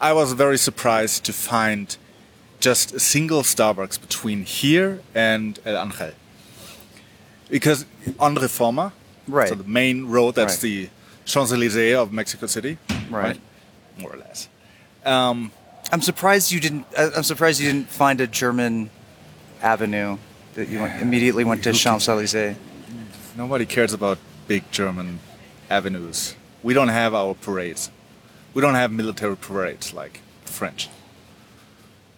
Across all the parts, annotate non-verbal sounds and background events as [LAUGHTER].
I was very surprised to find just a single Starbucks between here and El Angel. Because on Reforma, Right. so the main road, that's Right. the Champs Elysees of Mexico City, Right. More or less. Um, I'm surprised you didn't. I- I'm surprised you didn't find a German avenue that you went, immediately went to Champs Elysees. nobody cares about big German avenues. We don't have our parades. We don't have military parades like the French.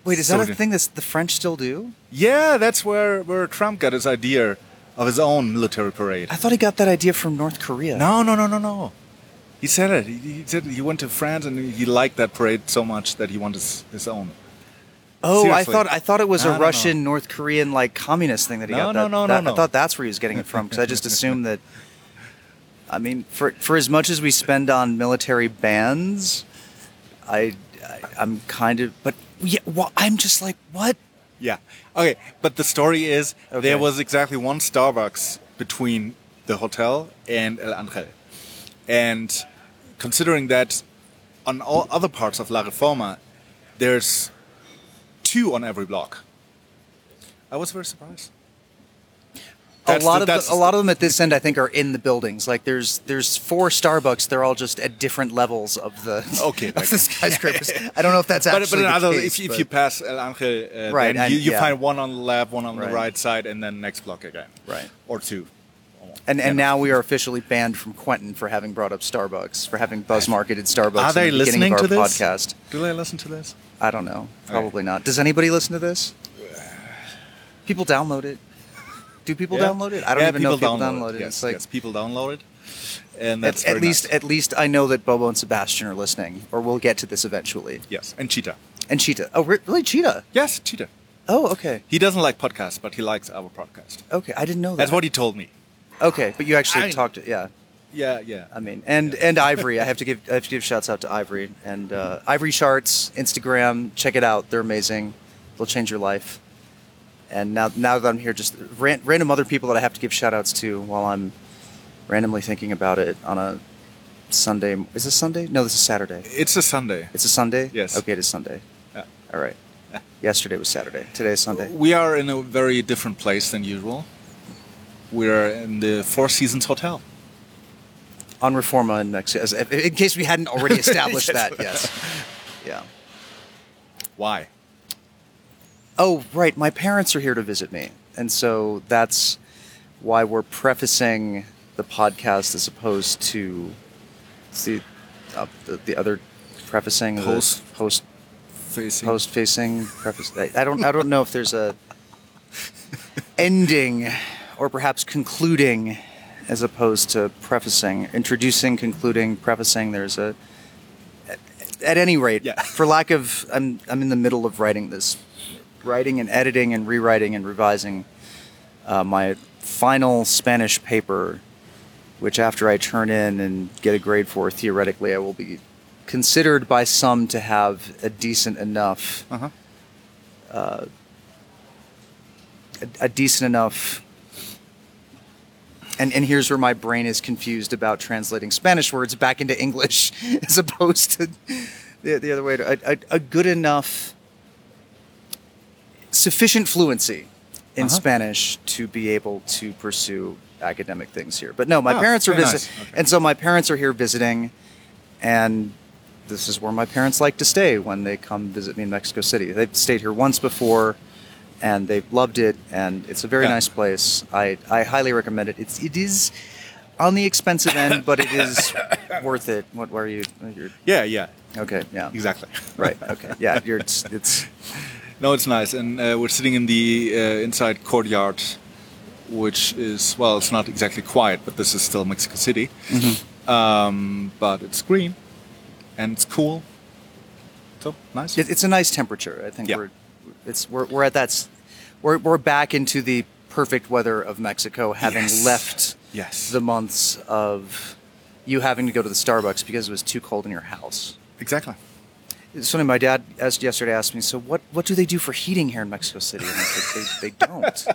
Wait, is So that a did- thing that the French still do? Yeah, that's where, where Trump got his idea of his own military parade. I thought he got that idea from North Korea. No, no, no, no, no. He said it. He, he said he went to France and he liked that parade so much that he wanted his, his own. Oh, Seriously. I thought I thought it was No, a no, no. Russian, North Korean, like communist thing that he No, got. no, that, no, no, that- no. I thought that's where he was getting it from because I just assumed that. I mean, for for as much as we spend on military bands, I, I I'm kind of, but yeah, well, I'm just like, what? Yeah. Okay, but the story is Okay. there was exactly one Starbucks between the hotel and El Angel. And considering that on all other parts of La Reforma, there's two on every block. I was very surprised. That's a lot the- of the, a lot of them at this end, I think, are in the buildings. Like there's there's four Starbucks. They're all just at different levels of the Okay, [LAUGHS] of okay. the skyscrapers. [LAUGHS] I don't know if that's But, actually but other, case, if, if you pass El Angel, uh, Right, and- you, you yeah. find one on the left, one on Right. the right side, and then next block again. Right. Or two. And and now we are officially banned from Quentin for having brought up Starbucks, for having buzz marketed Starbucks. Are they the listening to this? podcast? Do they listen to this? I don't know. Probably not. Does anybody listen to this? People download it. Do people Yeah. download it? I don't Yeah, even know if people download it. Yes, It's like yes, people download it, and that's at, at least nice. at least I know that Bobo and Sebastian are listening, or we'll get to this eventually. yes, and Cheetah. And Cheetah. Oh, really? Cheetah? Yes, Cheetah. Oh, okay. He doesn't like podcasts, but he likes our podcast. Okay, I didn't know that. That's what he told me. Okay, but you actually I- talked. Yeah, Yeah, yeah. I mean, and and Ivory. I have to give I have to give shouts out to Ivory and uh, Ivory Charts Instagram. Check it out; they're amazing. They'll change your life. And now now that I'm here, just ran, random other people that I have to give shout outs to while I'm randomly thinking about it on a Sunday. Is this Sunday? No, this is Saturday. It's a Sunday. It's a Sunday. Yes. Okay, it is Sunday. Yeah. All right. Yesterday was Saturday. Today is Sunday. We are in a very different place than usual. We're in the Four Seasons Hotel. on Reforma in Mexico. In case we hadn't already [LAUGHS] established that, yes. Yeah. Why? Oh, right. My parents are here to visit me. And so that's why we're prefacing the podcast as opposed to see uh, the, the other prefacing the Post- post Facing. post facing preface. I, I don't I don't know if there's a [LAUGHS] ending or perhaps concluding as opposed to prefacing, introducing, concluding, prefacing. There's a at, at any rate, Yeah. for lack of I'm I'm in the middle of writing this, writing and editing and rewriting and revising uh, my final Spanish paper, which after I turn in and get a grade for, theoretically I will be considered by some to have a decent enough Uh-huh. a, a decent enough and and here's where my brain is confused about translating Spanish words back into English [LAUGHS] as opposed to the, the other way. A, a, a good enough, sufficient fluency in Uh-huh. Spanish to be able to pursue academic things here. But no, my Oh, parents are visiting, nice. Okay. and so my parents are here visiting, and this is where my parents like to stay when they come visit me in Mexico City. They've stayed here once before, and they've loved it, and it's a very Yeah. nice place. I, I highly recommend it. It's it is on the expensive end, but it is [LAUGHS] worth it. What were you? You're, Yeah, yeah, okay, yeah, exactly. right. [LAUGHS] Okay, yeah. You're it's, it's No, it's nice, and uh, we're sitting in the uh, inside courtyard, which is well, it's not exactly quiet, but this is still Mexico City. Mm-hmm. Um, but it's green, and it's cool. So nice. it- it's a nice temperature. I think Yeah. we're it's we're, we're at that we're we're back into the perfect weather of Mexico, having Yes. left Yes. the months of you having to go to the Starbucks because it was too cold in your house. exactly. Funny. My dad asked yesterday asked me, so what what do they do for heating here in Mexico City? And I said they, they don't.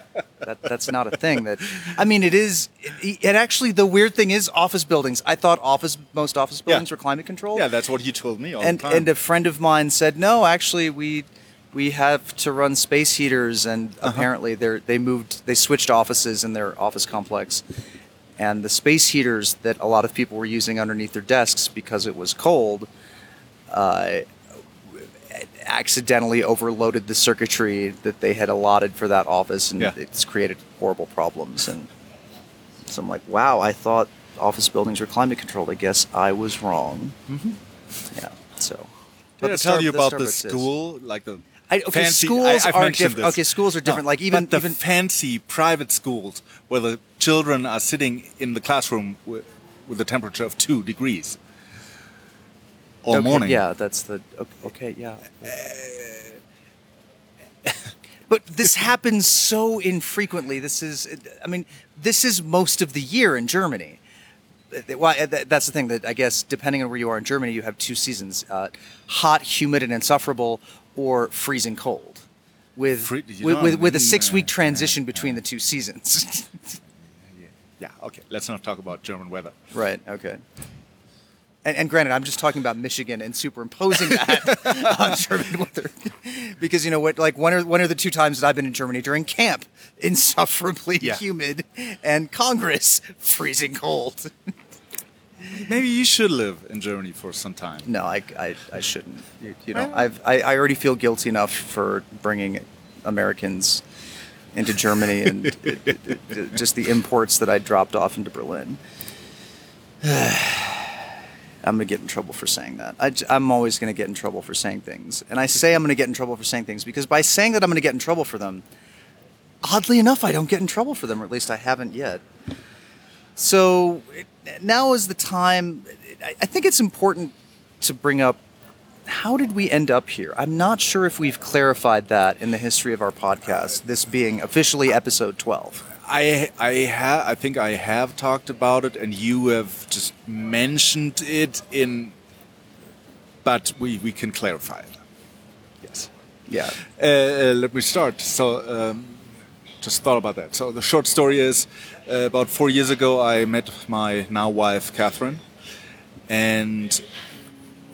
that that's not a thing. That I mean, it is. It, it actually the weird thing is office buildings. I thought office most office buildings were climate controlled. Yeah, that's what you told me all and the time. and a friend of mine said no actually we we have to run space heaters and Uh-huh. apparently they they moved they switched offices in their office complex and the space heaters that a lot of people were using underneath their desks because it was cold uh, accidentally overloaded the circuitry that they had allotted for that office and Yeah. it's created horrible problems and so i'm like wow i thought office buildings were climate controlled i guess i was wrong mm-hmm. yeah. So. Did I the tell Star- you about the is- school, like the I- okay, fancy? schools I, I've are mentioned diff- this. okay, schools are different, like, even- the even- fancy private schools where the children are sitting in the classroom with, with a temperature of two degrees all Okay, morning. Yeah, that's the okay. Yeah. [LAUGHS] But this happens so infrequently. This is, I mean, this is most of the year in Germany. Why? uh, That's the thing that I guess, depending on where you are in Germany, you have two seasons: uh, hot, humid, and insufferable, or freezing cold. With Free- with, with, with a six-week uh, transition between the two seasons. [LAUGHS] Yeah. Okay. Let's not talk about German weather. Right. Okay. And, and granted, I'm just talking about Michigan and superimposing that [LAUGHS] [LAUGHS] on German weather, because you know what? Like one or one of the two times that I've been in Germany during camp, insufferably Yeah. humid, and Congress freezing cold. Maybe you should live in Germany for some time. No, I, I, I shouldn't. You, you know, I've I, I already feel guilty enough for bringing Americans into Germany and [LAUGHS] it, it, it- just the imports that I dropped off into Berlin. [SIGHS] [SIGHS] I'm gonna get in trouble for saying that. I, am always gonna get in trouble for saying things, and I say I'm gonna get in trouble for saying things because by saying that I'm gonna get in trouble for them, oddly enough, I don't get in trouble for them, or at least I haven't yet. So now is the time. I I think it's important to bring up how did we end up here? I'm not sure if we've clarified that in the history of our podcast, this being officially episode 12. I I have I think I have talked about it, and you have just mentioned it in, but we we can clarify it. Yes. Yeah. Uh, uh, let me start. So, um, just thought about that. So, the short story is uh, about four years ago, I met my now wife, Catherine. And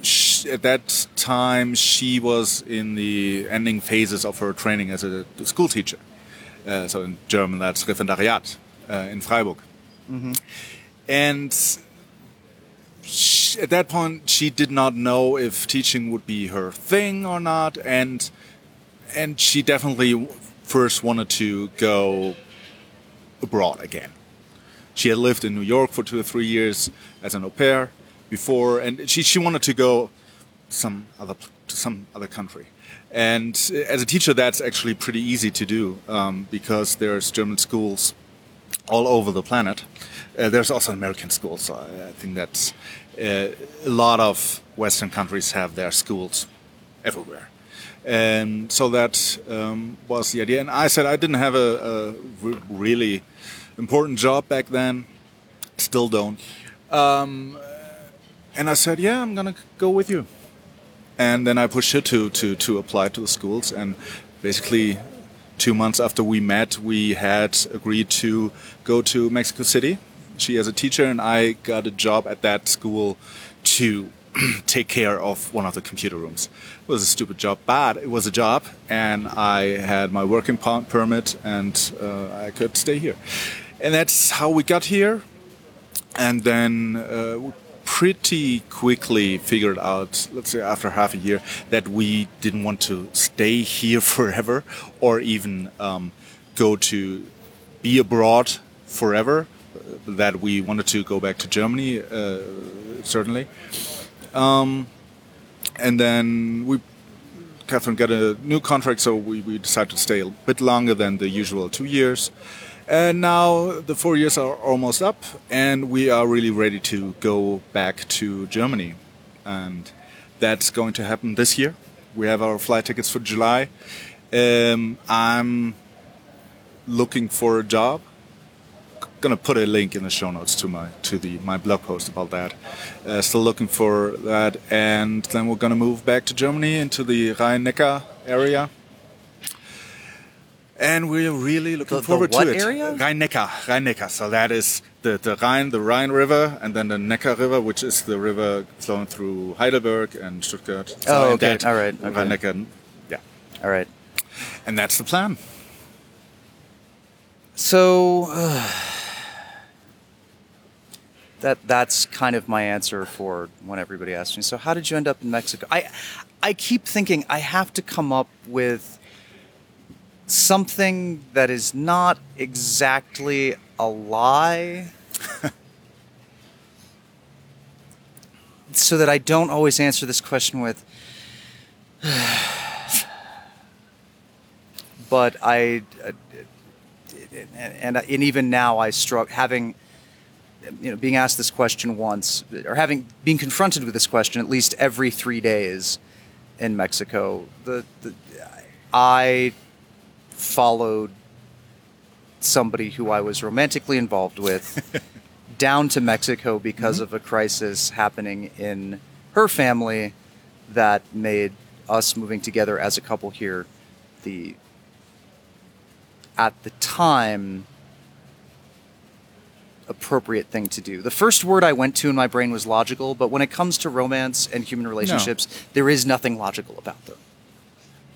sh at that time, she was in the ending phases of her training as a school teacher. Uh, so, in German, that's Referendariat uh, in Freiburg. And sh at that point, she did not know if teaching would be her thing or not. And and she definitely first wanted to go abroad again. She had lived in New York for two or three years as an au pair before, and she, she wanted to go some other to some other country. And as a teacher, that's actually pretty easy to do um, because there's German schools all over the planet. Uh, there's also American schools. So I I think that's uh, a lot of Western countries have their schools everywhere. And so that um, was the idea. And I said I didn't have a, a re- really important job back then, still don't. Um, and I said, yeah, I'm gonna go with you. And then I pushed her to, to, to apply to the schools. And basically, two months after we met, we had agreed to go to Mexico City. She as a teacher, and I got a job at that school to [CLEARS THROAT] take care of one of the computer rooms. It was a stupid job, but it was a job, and I had my working permit, and uh, I could stay here. And that's how we got here. And then uh, pretty quickly figured out, let's say after half a year, that we didn't want to stay here [LAUGHS] forever or even um, go to be abroad forever. uh, That we wanted to go back to Germany, uh, certainly. Um, and then we, Catherine got a new contract, so we, we decided to stay a bit longer than the usual two years. And now the four years are almost up, and we are really ready to go back to Germany. And that's going to happen this year. We have our flight tickets for July. Um, I'm looking for a job gonna put a link in the show notes to my to the my blog post about that. Uh, still looking for that, and then we're gonna move back to Germany into the Rhein-Neckar area. And we're really looking The- the forward what to it. area? Rhein-Neckar, Rhein-Neckar. So that is the, the Rhine, the Rhine River, and then the Neckar River, which is the river flowing through Heidelberg and Stuttgart. So oh, okay. All right. Okay. Rhein Neckar. Yeah. All right. And that's the plan. So uh, [SIGHS] that that's kind of my answer for when everybody asks me. So how did you end up in Mexico? I I keep thinking I have to come up with something that is not exactly a lie. [LAUGHS] so that I don't always answer this question with [SIGHS] but I uh, and, and even now I struggle having you know being asked this question once or having being confronted with this question at least every three days in Mexico. The, the I followed somebody who I was romantically involved with [LAUGHS] down to Mexico because mm-hmm. of a crisis happening in her family that made us moving together as a couple here the at the time appropriate thing to do. The first word I went to in my brain was logical, but when it comes to romance and human relationships, there is nothing logical about them.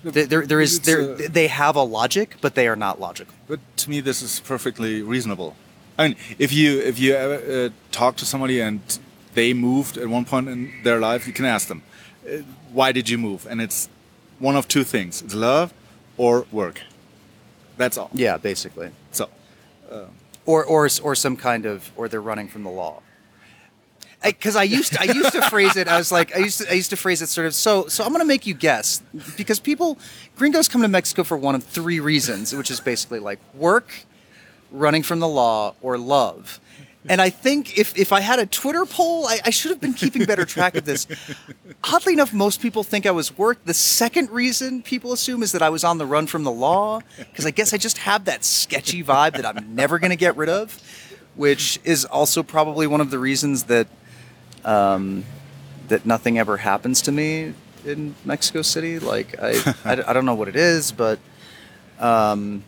There, there, there is there, uh, they have a logic, but they are not logical. But to me, this is perfectly reasonable. I mean, if you if you ever uh, talk to somebody and they moved at one point in their life, you can ask them, uh, "Why did you move?" And it's one of two things: it's love or work. That's all. Yeah, basically. So or or or some kind of or they're running from the law. Because I, used to, I used to phrase it. I was like I used to I used to phrase it sort of so so I'm gonna make you guess because people gringos come to Mexico for one of three reasons, which is basically like work, running from the law, or love. And I think if, if I had a Twitter poll, I, I should have been keeping better track of this. Oddly enough, most people think I was work. The second reason people assume is that I was on the run from the law, because I guess I just have that sketchy vibe that I'm never going to get rid of, which is also probably one of the reasons that um, that nothing ever happens to me in Mexico City. Like I, [LAUGHS] I, I don't know what it is, but um,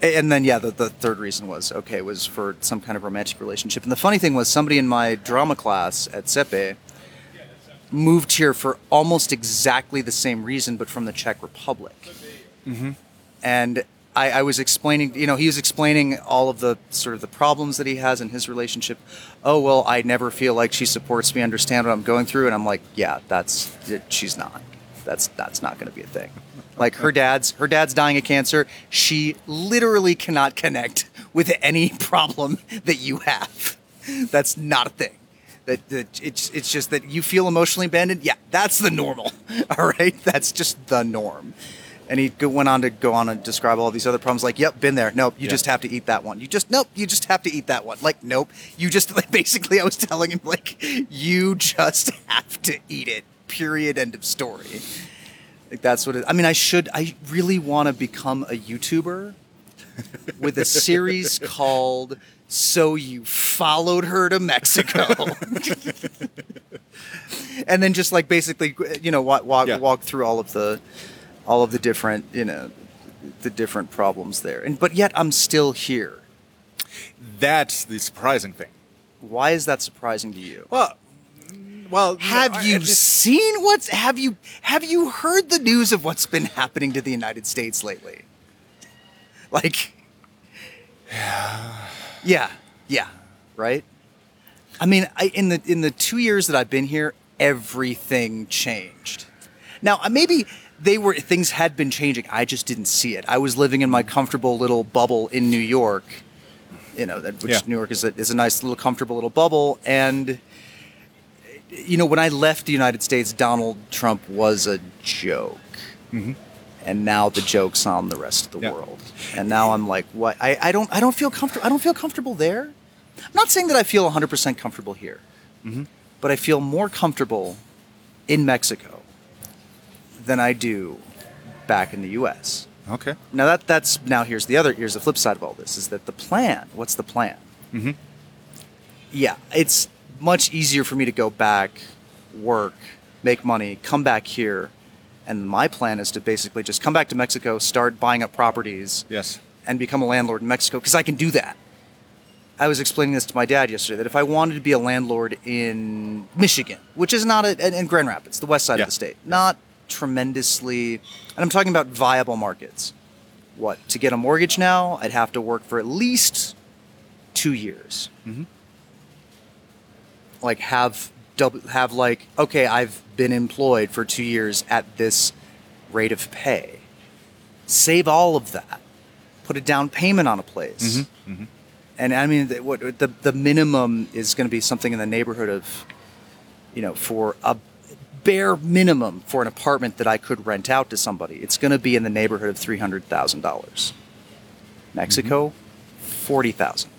and then yeah, the, the third reason was okay was for some kind of romantic relationship. And the funny thing was somebody in my drama class at CEPE moved here for almost exactly the same reason, but from the Czech Republic. And I, I was explaining, you know, he was explaining all of the sort of the problems that he has in his relationship. Oh well, I never feel like she supports me, understand what I'm going through, and I'm like, yeah, that's she's not. That's that's not going to be a thing. Like her dad's her dad's dying of cancer. She literally cannot connect with any [LAUGHS] problem that you have. That's not a thing. That, that it's it's just that you feel emotionally abandoned. Yeah, that's the normal. [LAUGHS] All right, that's just the norm. And he went on to go on and describe all these other problems. Like, yep, been there. Nope, you Yeah. just have to eat that one. You just nope, you just have to eat that one. Like, nope, you just [LAUGHS] like basically. I was telling him like, you just [LAUGHS] have to eat it. Period. End of story. Like that's what it. I mean, I should. I really want to become a YouTuber with a series [LAUGHS] called "So You Followed Her to Mexico," and then just like basically, you know, walk walk, Yeah. walk through all of the all of the different, you know, the different problems there. And but yet I'm still here. that's the surprising thing. Why is that surprising to you? Well, well, Have no, I- you just- seen what's have you have you heard the news of what's been happening to the United States lately? Like [SIGHS] Yeah. Yeah. Right? I mean, I, in the in the 2 years that I've been here, everything changed. Now, uh, maybe they were things had been changing. I just didn't see it. I was living in my comfortable little bubble in New York. You know, that which Yeah. New York is a, is a nice little comfortable little bubble and you know, when I left the United States, Donald Trump was a joke. Mm-hmm. And now the joke's on the rest of the Yeah. world. And now I'm like, what? I, I don't I don't feel comfortable. I don't feel comfortable there. I'm not saying that I feel 100% comfortable here, mm-hmm. but I feel more comfortable in Mexico than I do back in the U.S. Okay. Now that that's now here's the other here's the flip side of all this is that the plan. What's the plan? Mm-hmm. Yeah, it's much easier for me to go back, work, make money, come back here, and my plan is to basically just come back to Mexico, start buying up properties, Yes. and become a landlord in Mexico because I can do that. I was explaining this to my dad yesterday that if I wanted to be a landlord in Michigan, which is not a, in Grand Rapids, the west side Yeah. of the state, not tremendously, and I'm talking about viable markets. What to get a mortgage now? I'd have to work for at least two years. Mhm. Like have double, have like okay, I've been employed for two years at this rate of pay. Save all of that. Put a down payment on a place Mm-hmm. and I mean, the, what the the minimum is going to be something in the neighborhood of, you know, for a bare minimum for an apartment that I could rent out to somebody, it's going to be in the neighborhood of three hundred thousand dollars. Mexico, mm-hmm. forty thousand,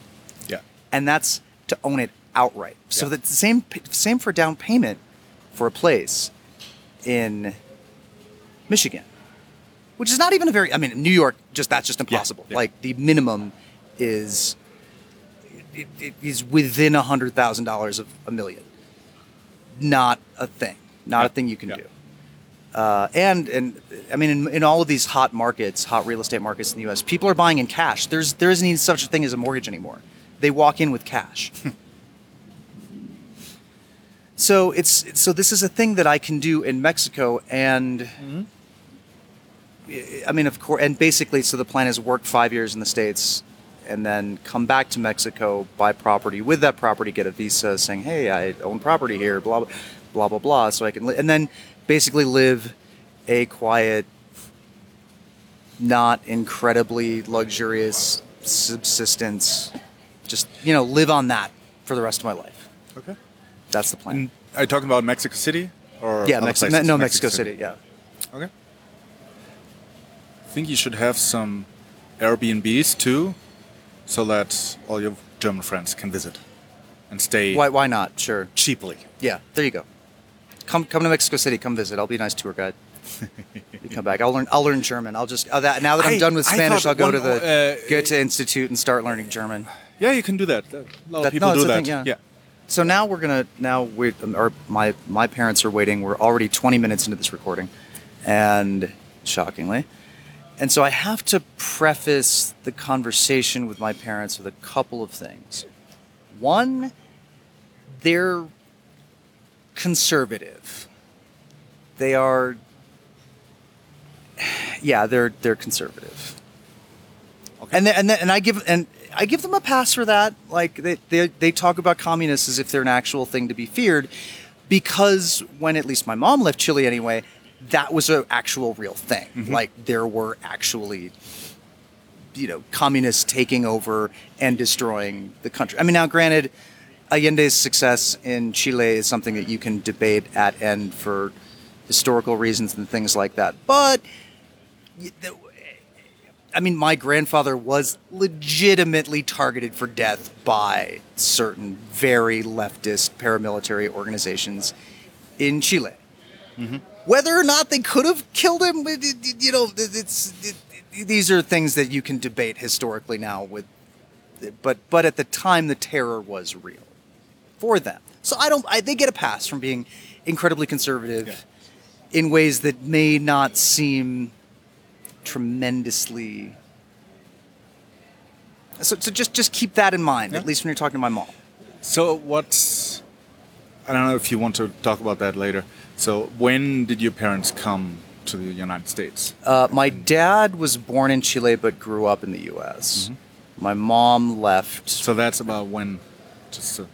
Yeah. and that's to own it outright. So Yeah. that's the same same for down payment for a place in Michigan, which is not even a very. I mean, New York, just that's just impossible. yeah. Like the minimum is it, it is within a hundred thousand dollars of a million. Not a thing. Not a thing you can do. Uh, and and I mean, in, in all of these hot markets, hot real estate markets in the U.S., people are buying in cash. There's there isn't even such a thing as a mortgage anymore. They walk in with cash. [LAUGHS] so it's so this is a thing that I can do in Mexico, and I mean, of course, and basically, so the plan is work five years in the states, and then come back to Mexico, buy property with that property, get a visa saying, "Hey, I own property here," blah blah blah blah blah, so I can, li- and then basically live a quiet, not incredibly luxurious subsistence, just you know, live on that for the rest of my life. Okay. That's the plan. And are you talking about Mexico City or yeah, other Mexico. No, Mexico City. Yeah. Okay. I think you should have some Airbnbs too, so that all your German friends can visit and stay Why? Why not? Sure. cheaply. Yeah, there you go. Come come to Mexico City. Come visit. I'll be a nice tour guide. you come back. I'll learn. I'll learn German. I'll just uh, that, now that I'm I- done with Spanish, I'll go one- to the uh, Goethe Institute and start learning German. Yeah, you can do that. A lot That- of people no, do that. thing, yeah. yeah. So now we're gonna now we or my my parents are waiting. We're already 20 minutes into this recording, and shockingly, and so I have to preface the conversation with my parents with a couple of things. One, they're conservative. They are. Yeah, they're they're conservative. Okay. And then, and then, and I give and I give them a pass for that. Like they, they they talk about communists as if they're an actual thing to be feared, because when at least my mom left Chile anyway, that was an actual real thing. Mm-hmm. Like there were actually, you know, communists taking over and destroying the country. I mean, now granted, Allende's success in Chile is something that you can debate at end for historical reasons and things like that, but. I mean, my grandfather was legitimately targeted for death by certain very leftist paramilitary organizations in Chile. Mm-hmm. Whether or not they could have killed him, you know, it's it, it- these are things that you can debate historically now. With, but but at the time, the terror was real for them. So I don't. I, they get a pass from being incredibly conservative in ways that may not seem tremendously. So, so just just keep that in mind, Yeah. at least when you're talking to my mom. So what's I don't know if you want to talk about that later. So when did your parents come to the United States? Uh, my dad was born in Chile but grew up in the U.S. My mom left. So that's about when? Just uh,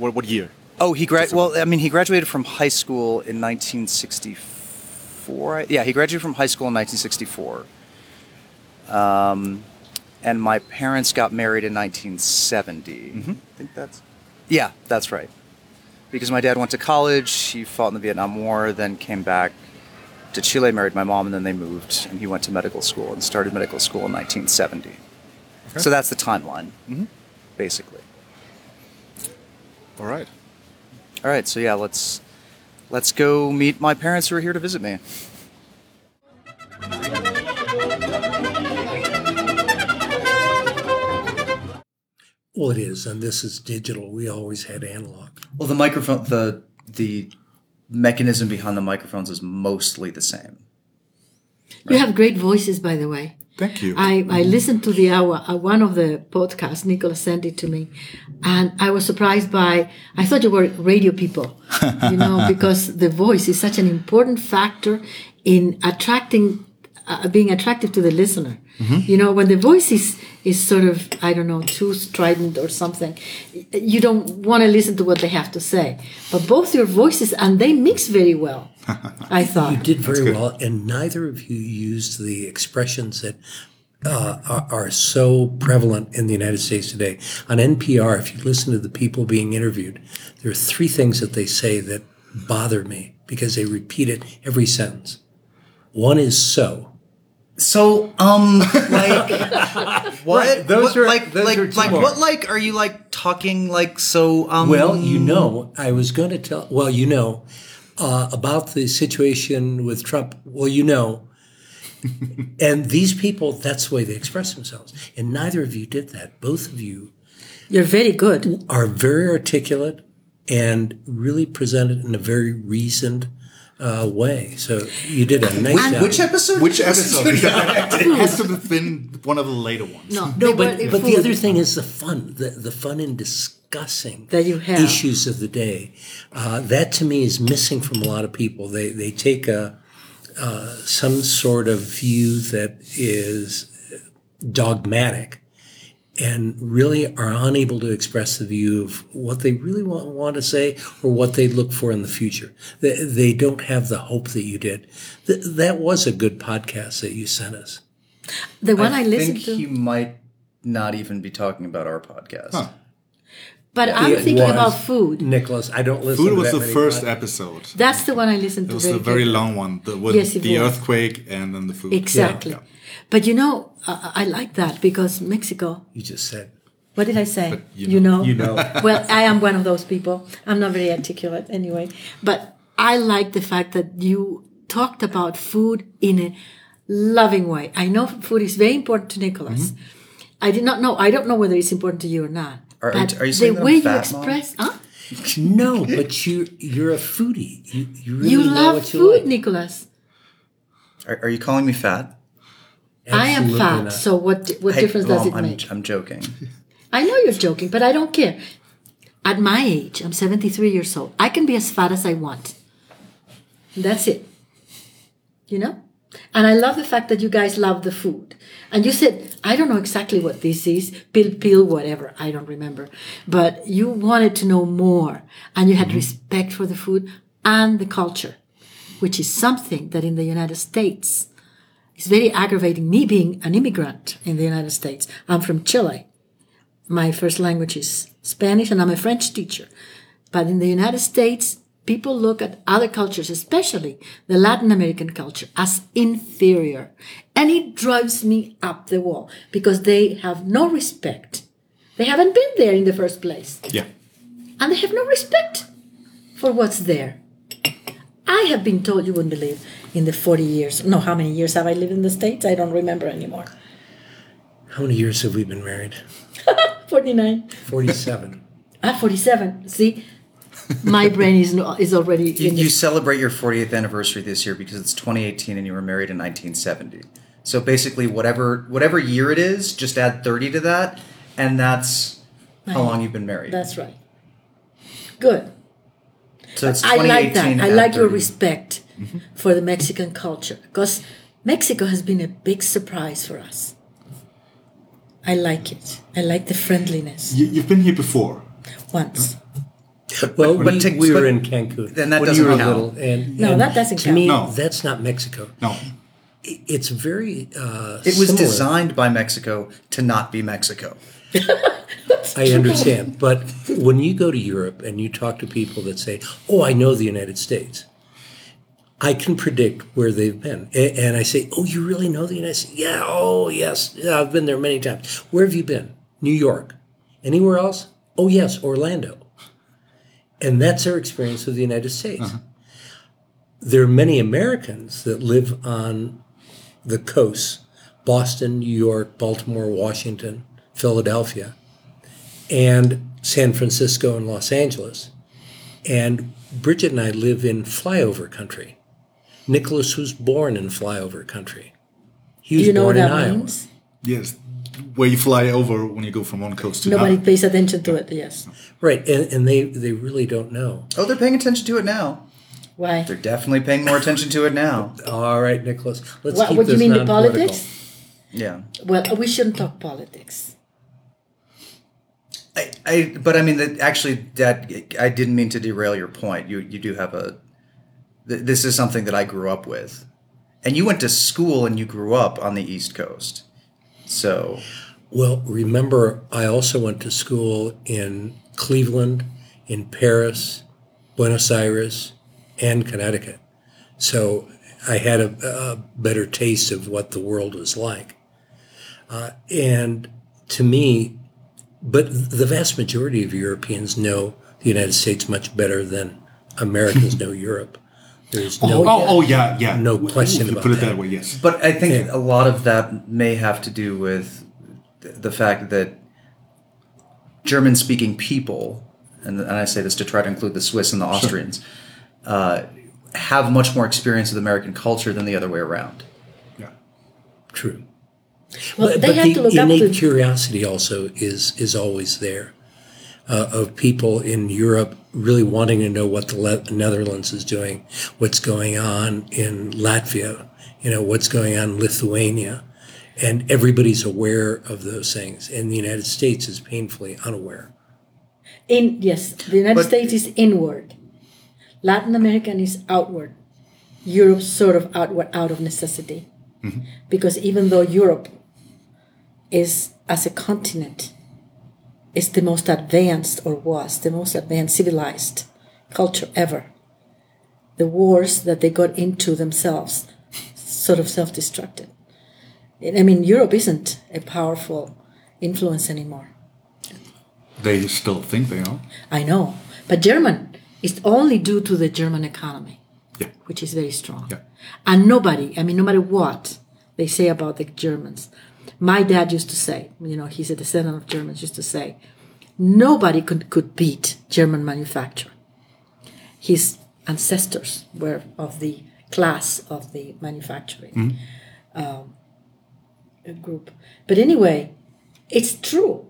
what what year? Oh, he grad. Well, I mean, he graduated from high school in 1964. Yeah, he graduated from high school in 1964. Um, and my parents got married in 1970. Mhm. I think that's. Yeah, that's right. Because my dad went to college, he fought in the Vietnam War, then came back to Chile, married my mom, and then they moved, and he went to medical school and started medical school in 1970. Okay. So that's the timeline, Mhm. basically. All right. All right. So yeah, let's let's go meet my parents who are here to visit me. Well, it is, and this is digital. We always had analog. Well, the microphone, the the mechanism behind the microphones is mostly the same. Right? You have great voices, by the way. Thank you. I, I listened to the hour, uh, one of the podcasts, Nicola sent it to me, and I was surprised by, I thought you were radio people, [LAUGHS] you know, because the voice is such an important factor in attracting, uh, being attractive to the listener. You know, when the voice is, is sort of, I don't know, too strident or something, you don't want to listen to what they have to say. But both your voices, and they mix very well, [LAUGHS] I thought. You did very well, and neither of you used the expressions that uh, are, are so prevalent in the United States today. On NPR, if you listen to the people being interviewed, there are three things that they say that bother me because they repeat it every sentence. One is so. So, um, like, [LAUGHS] what? those what, are- like, those like, are like, more. what? Like, are you like talking like so? Um, Well, you know, I was going to tell, well, you know, uh, about the situation with Trump. Well, you know, [LAUGHS] and these people, that's the way they express themselves. And neither of you did that. Both of you You're very good. are very articulate and really presented in a very reasoned uh, way. So you did a nice job. which episode? Which episode? [LAUGHS] [LAUGHS] it has to have been one of the later ones. No, No, they but but the other thing is the fun, the, the fun in discussing That you have. issues of the day. Uh, that to me is missing from a lot of people. They they take a uh, some sort of view that is dogmatic and really are unable to express the view of what they really want, want to say or what they look for in the future. They, they don't have the hope that you did. Th- that was a good podcast that you sent us. The one I, I listened think to. he might not even be talking about our podcast. but I'm thinking was. about food. Nicholas, I don't listen to. Food was that the first podcasts. episode. That's the one I listened to. It was a very carefully. long one. The, with Yes, it the was. earthquake and then the food. Exactly. Yeah. But you know, uh, I like that because Mexico. You just said. What did I say? you know. You know. [LAUGHS] well, I am one of those people. I'm not very articulate anyway. But I like the fact that you talked about food in a loving way. I know food is very important to Nicholas. I did not know. I don't know whether it's important to you or not. Are- are you- are you saying the way you express, huh? No, but you you're a foodie. You you really You love what you food, like. Nicholas. Are, are you calling me fat? I am fat, not. so what? What Hey, difference does it I'm, make? I'm joking. I know you're joking, but I don't care. At my age, I'm 73 years old. I can be as fat as I want. That's it. You know? And I love the fact that you guys love the food. And you said, I don't know exactly what this is, pill, pill, whatever. I don't remember. But you wanted to know more. And you had mm-hmm. respect for the food and the culture, which is something that in the United States is very aggravating. Me being an immigrant in the United States, I'm from Chile my first language is Spanish and I'm a French teacher. But in the United States, people look at other cultures, especially the Latin American culture, as inferior. And it drives me up the wall because they have no respect. They haven't been there in the first place. Yeah. And they have no respect for what's there. I have been told, you wouldn't believe, in the 40 years, no, how many years have I lived in the States? I don't remember anymore. How many years have we been married? [LAUGHS] 49. Forty-seven. [LAUGHS] Ah, 47. See, my brain is no, is already You, in you the, celebrate your 40th anniversary this year because it's 2018 and you were married in 1970. So basically, whatever whatever year it is, just add 30 to that, and that's how long you've been married. That's right. Good. So it's I like that. I like your 30. respect for the Mexican culture because Mexico has been a big surprise for us. I like it. I like the friendliness. You, you've been here before. Once. Well, But we, we were in Cancun. then that doesn't you count. little, and No, and that doesn't to count. me, No. that's not Mexico. No. It's very. Uh, It was similar. designed by Mexico to not be Mexico. I understand, but when you go to Europe and you talk to people that say, "Oh, I know the United States," I can predict where they've been, and I say, "Oh, you really know the United States?" Yeah. Oh, yes. Yeah, I've been there many times. Where have you been? New York. Anywhere else? Oh, yes, Orlando. And that's our experience of the United States. Uh-huh. There are many Americans that live on the coasts Boston, New York, Baltimore, Washington, Philadelphia. and San Francisco and Los Angeles. And Bridget and I live in flyover country. Nicholas was born in flyover country. He was Do you know what born in that Iowa. means? Yes, where you fly over when you go from one coast to another. Nobody another. pays attention to it. Yes. Right, and, and they, they really don't know. Oh, they're paying attention to it now. Why? They're definitely paying more attention to it now. All right, Nicholas, let's What, keep what do you mean the politics? Yeah. Well, we shouldn't talk politics. I, I but I mean that actually that I didn't mean to derail your point. You you do have a th- this is something that I grew up with. And you went to school and you grew up on the East Coast. So, Well, remember, I also went to school in Cleveland, in Paris, Buenos Aires, and Connecticut. So I had a, a better taste of what the world was like. Uh, and to me, but the vast majority of Europeans know the United States much better than Americans know Europe. There's no. Oh, oh yeah, yeah. No question you about put it that. that way. Yes. but I think Yeah. a lot of that may have to do with the fact that German speaking people, and, and I say this to try to include the Swiss and the Austrians, uh, have much more experience with American culture than the other way around. Yeah. True. Well, but they but have the to look up innate to. curiosity also is is always there uh, of people in Europe really wanting to know what the Le- Netherlands is doing, what's going on in Latvia, you know, what's going on in Lithuania, and everybody's aware of those things. And the United States is painfully unaware. In yes, the United But- States is inward. Latin American is outward. Europe sort of outward out of necessity. Because even though Europe is as a continent is the most advanced or was the most advanced civilized culture ever. The wars that they got into themselves sort of self-destructed. I mean Europe isn't a powerful influence anymore. They still think they are. I know. But German is only due to the German economy, Yeah. which is very strong. Yeah. And nobody, I mean, no matter what they say about the Germans, my dad used to say, you know, he's a descendant of Germans, used to say, nobody could, could beat German manufacture. His ancestors were of the class of the manufacturing um, group. But anyway, it's true.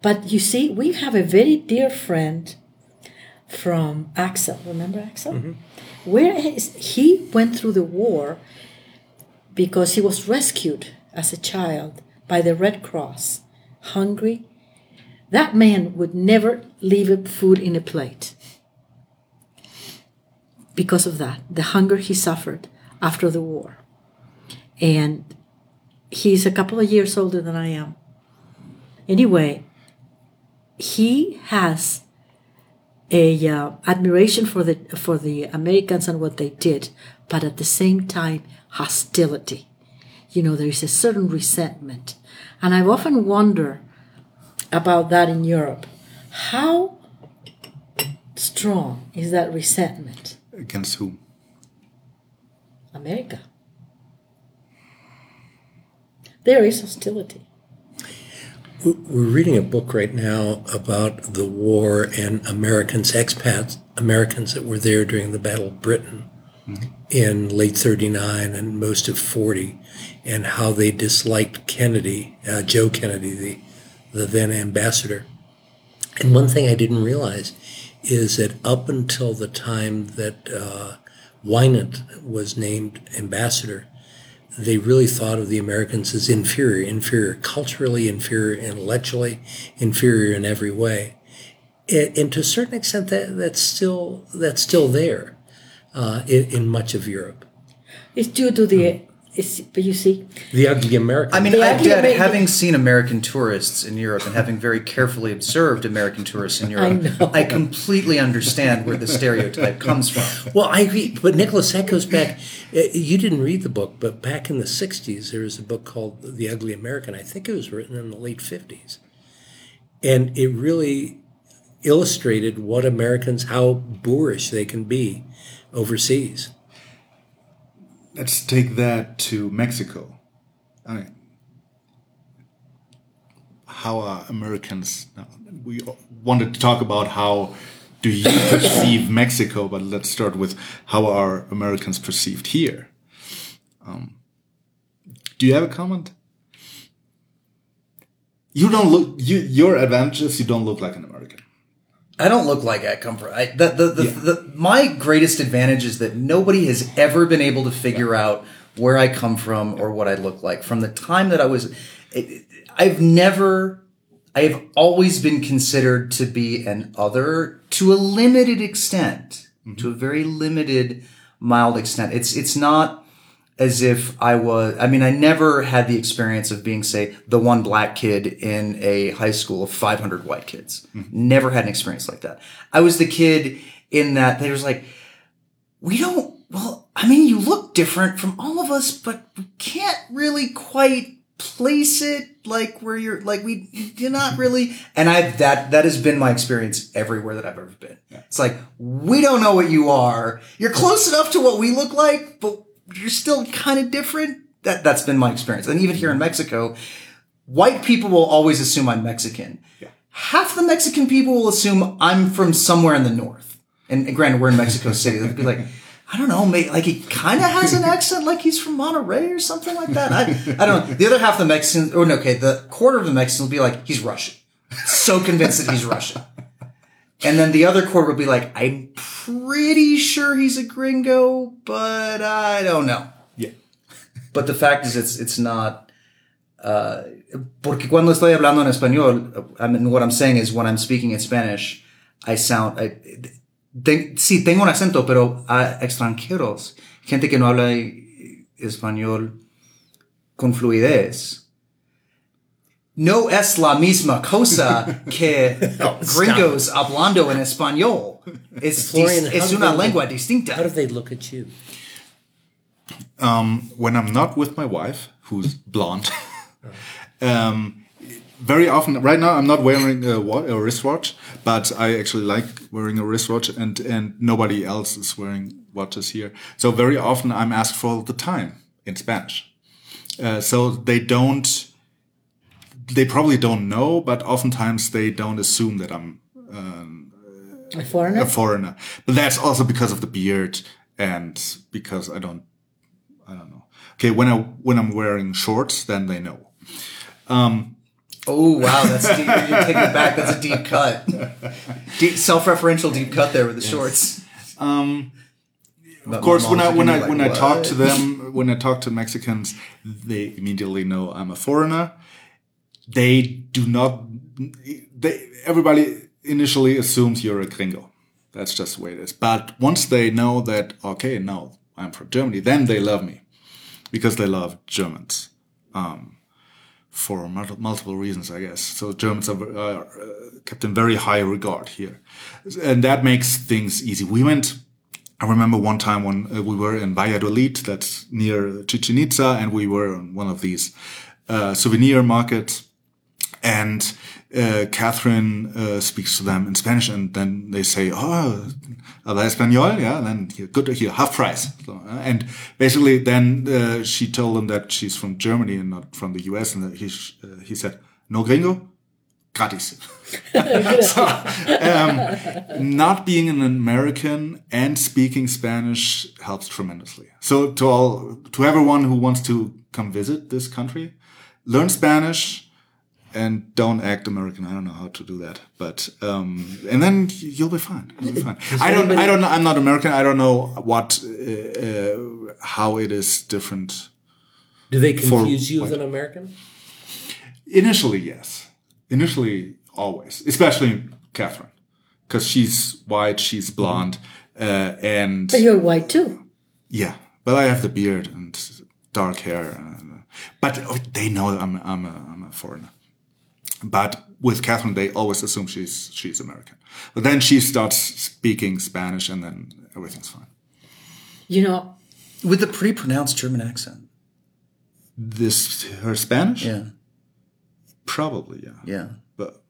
But you see, we have a very dear friend from Axel. Remember Axel? Where is he went through the war because he was rescued as a child by the Red Cross, hungry. That man would never leave food in a plate because of that, the hunger he suffered after the war. And he's a couple of years older than I am. Anyway, he has a uh, admiration for the for the Americans and what they did, but at the same time hostility. You know, there is a certain resentment, and I've often wondered about that in Europe. How strong is that resentment? Against whom? America. There is hostility. We're reading a book right now about the war and Americans, expats, Americans that were there during the Battle of Britain mm-hmm. In late 39 and most of 40, and how they disliked Kennedy, uh, Joe Kennedy, the, the then ambassador. And one thing I didn't realize is that up until the time that uh, Winant was named ambassador, they really thought of the Americans as inferior, inferior culturally, inferior intellectually, inferior in every way. And, and to a certain extent, that, that's still that's still there uh, in, in much of Europe. It's due to the. It's, but you see, The ugly American. I mean, They I, actually Dad, made- having seen American tourists in Europe and having very carefully observed American tourists in [LAUGHS] Europe, know. I completely understand where the stereotype comes from. [LAUGHS] Well, I agree, but Nicholas, that goes back. uh, You didn't read the book, but back in the '60s, there was a book called *The Ugly American*. I think it was written in the late '50s, and it really illustrated what Americans, how boorish they can be overseas. Let's take that to Mexico. I mean, how are Americans? We wanted to talk about how do you [COUGHS] perceive Mexico, but let's start with how are Americans perceived here. Um, do you have a comment? You don't look. You, your advantages. You don't look like an American. I don't look like I come from. I, the, the, the, the, my greatest advantage is that nobody has ever been able to figure out where I come from or what I look like. From the time that I was, it, I've never, I have always been considered to be an other to a limited extent, mm-hmm. to a very limited, mild extent. It's it's not as if I was, I mean, I never had the experience of being, say, the one black kid in a high school of 500 white kids. Hmm. Never had an experience like that. I was the kid in that they was like, we don't, well, I mean, you look different from all of us, but we can't really quite place it like where you're, like we, you're not hmm. really, and I, that, that has been my experience everywhere that I've ever been. It's like, we don't know what you are. You're close enough to what we look like, but you're still kind of different. That that's been my experience. And even here in Mexico, white people will always assume I'm Mexican. Yeah. Half the Mexican people will assume I'm from somewhere in the north. And, and granted, we're in Mexico City. They'll be like, I don't know, mate. Like he kind of has an accent, like he's from Monterrey or something like that. I, I don't know. The other half of the Mexicans, or no, okay, the quarter of the Mexicans will be like, he's Russian. So convinced that he's Russian. And then the other quarter will be like, I'm pretty sure he's a gringo, but I don't know. Yeah. But the fact is, it's it's not. Uh, porque cuando estoy hablando en español, I mean, what I'm saying is when I'm speaking in Spanish, I sound. I, te, sí, tengo un acento, pero a extranjeros, gente que no habla español con fluidez. No es la misma cosa [LAUGHS] que gringos hablando en español. Es, Florian, dis- how es do una they lengua look- distinta. How do they look at you? um, when I'm not with my wife, who's blonde, [LAUGHS] um, very often, right now, I'm not wearing a, wa- a wristwatch, but I actually like wearing a wristwatch, and and nobody else is wearing watches here. So very often, I'm asked for the time in Spanish. Uh, so they don't. They probably don't know, but oftentimes they don't assume that I'm uh, A foreigner? a foreigner. But that's also because of the beard and because I don't, I don't know. Okay, when I when I'm wearing shorts, then they know. Oh wow, that's deep. You're taking it back. That's a deep cut. [LAUGHS] Deep, self-referential deep cut there with the shorts. Um, of course, when I when I when I talk to them, when I talk to Mexicans, they immediately know I'm a foreigner. They do not. They everybody initially assumes you're a gringo. That's just the way it is. But once they know that, okay, no, I'm from Germany, then they love me because they love Germans. Um, for multiple reasons, I guess. So Germans are uh, kept in very high regard here, and that makes things easy. We went. I remember one time when uh, we were in Valladolid, that's near Chichen Itza, and we were on one of these uh, souvenir markets. And uh, Catherine uh, speaks to them in Spanish, and then they say, "Oh, habla español, yeah." And then here, good hear, half price. So, uh, and basically, then uh, she told them that she's from Germany and not from the U.S. And he uh, he said, "No gringo, gratis." [LAUGHS] so, um, not being an American and speaking Spanish helps tremendously. So to all, to everyone who wants to come visit this country, learn Spanish and don't act American. I don't know how to do that, but um, and then you'll be fine. You'll be fine. I don't. I don't know. I'm not American. I don't know what uh, uh, how it is different. Do they confuse you white- with an American? Initially, yes. Initially, always, especially Catherine, because she's white, she's blonde, uh, and But you're white too. yeah. But I have the beard and dark hair, and, but they know I'm I'm a, I'm a foreigner. But with Catherine, they always assume she's she's American. But then she starts speaking Spanish, and then everything's fine. You know, with a pretty pronounced German accent. This her Spanish, Yeah, probably, yeah. yeah. But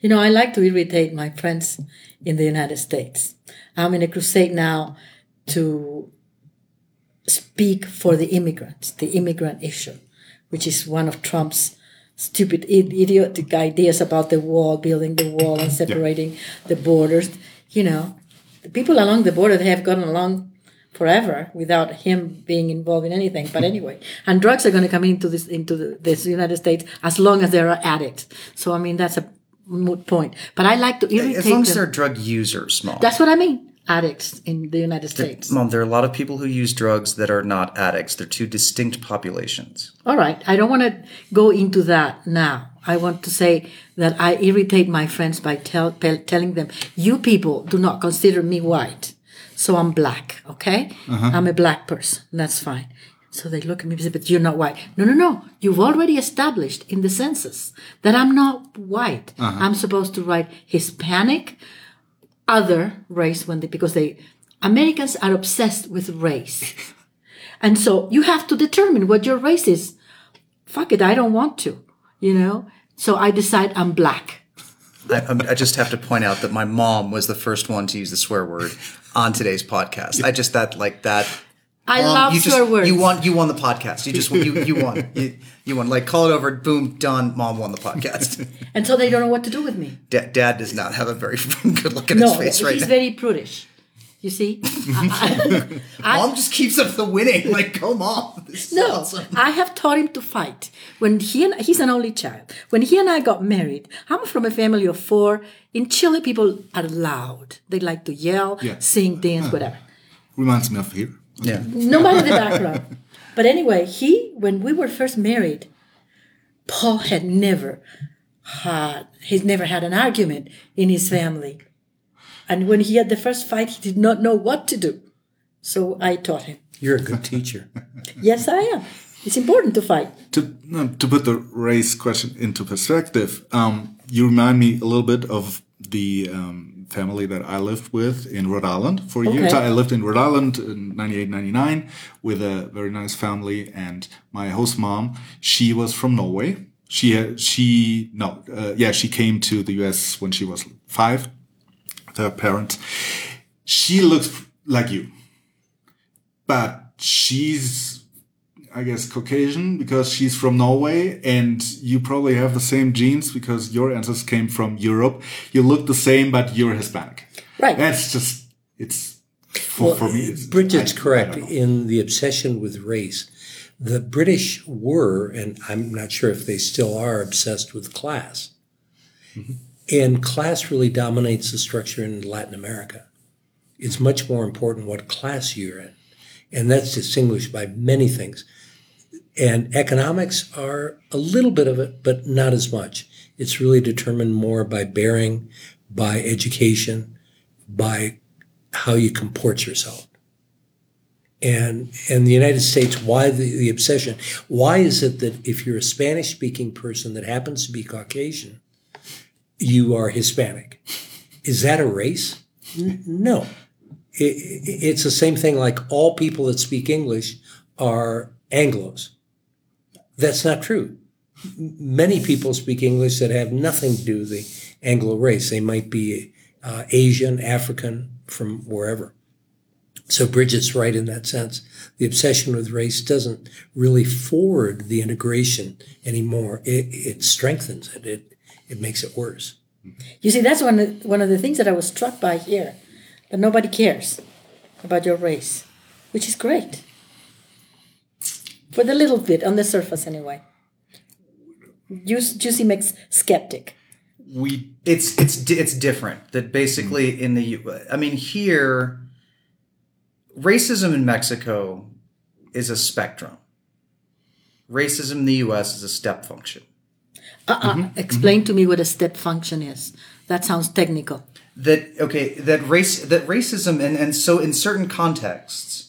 You know, I like to irritate my friends in the United States. I'm in a crusade now to speak for the immigrants, the immigrant issue, which is one of Trump's stupid, idiotic ideas about the wall, building the wall and separating the borders. You know, the people along the border they have gotten along forever without him being involved in anything. But anyway, and drugs are going to come into this into the, this United States as long as there are addicts. So I mean that's a moot point. But I like to irritate As long as them. they're drug users, mom. That's what I mean. Addicts in the United States. Mom, there are a lot of people who use drugs that are not addicts. They're two distinct populations. All right. I don't want to go into that now. I want to say that I irritate my friends by tell, telling them, you people do not consider me white. So I'm black. Okay. Uh-huh. I'm a black person. That's fine. So they look at me and say, but you're not white. No, no, no. You've already established in the census that I'm not white. Uh-huh. I'm supposed to write Hispanic, other race when they, because they, Americans are obsessed with race. [LAUGHS] And so you have to determine what your race is. Fuck it, I don't want to, you know? So I decide I'm black. I, um, I'm- just have to point out that my mom was the first one to use the swear word on today's podcast. I just that like that. I love you swear just, words. You won. You won the podcast. You just you you won. You, you won. Like call it over. Boom. Done. Mom won the podcast. [LAUGHS] and so they don't know what to do with me. Da- Dad does not have a very [LAUGHS] good look at No, his face right now. he's now. very prudish. You see? I- I- [LAUGHS] Mom just keeps up the winning. Like, come on. This is no, awesome. I have taught him to fight. When he and he's an only child. When he and I got married, I'm from a family of four. In Chile, people are loud. They like to yell, Yeah. sing, dance, whatever. Reminds me of here. Yeah. no matter the background. But anyway, he, when we were first married, Paul had never had, he's never had an argument in his family. And when he had the first fight, he did not know what to do. So I taught him. You're a good teacher. [LAUGHS] Yes, I am. It's important to fight. To um, to put the race question into perspective, um, you remind me a little bit of the um, family that I lived with in Rhode Island for years. Okay. I lived in Rhode Island in 98, 99 with a very nice family, and my host mom, she was from Norway. She had, she no uh, yeah she came to the U.S. when she was five. Her parents. She looks like you, but she's I guess Caucasian because she's from Norway and you probably have the same genes because your ancestors came from Europe. You look the same, but you're Hispanic. Right. That's just, it's, for, for me, it's, Bridget's I- I correct don't in the obsession with race. The British were, and I'm not sure if they still are, obsessed with class. Mm-hmm. And class really dominates the structure in Latin America. It's much more important what class you're in. And that's distinguished by many things. And economics are a little bit of it, but not as much. It's really determined more by bearing, by education, by how you comport yourself. And in the United States, why the, the obsession? Why is it that if you're a Spanish speaking person that happens to be Caucasian, you are Hispanic? Is that a race? N- no. I- I- it's the same thing like all people that speak English are Anglos. That's not true. Many people speak English that have nothing to do with the Anglo race. They might be uh, Asian, African, from wherever. So Bridget's right in that sense. The obsession with race doesn't really forward the integration anymore. It, it strengthens it. It it makes it worse. You see, that's one of, one of the things that I was struck by here, that nobody cares about your race, which is great. For the little bit, on the surface anyway. Juice, Juicy makes skeptic. We, it's it's it's different that basically mm. in the i mean here racism in Mexico is a spectrum. Racism in the US is a step function. Uh-uh. Mm-hmm. Explain mm-hmm. to me what a step function is. That sounds technical. That okay, that race that racism and and so in certain contexts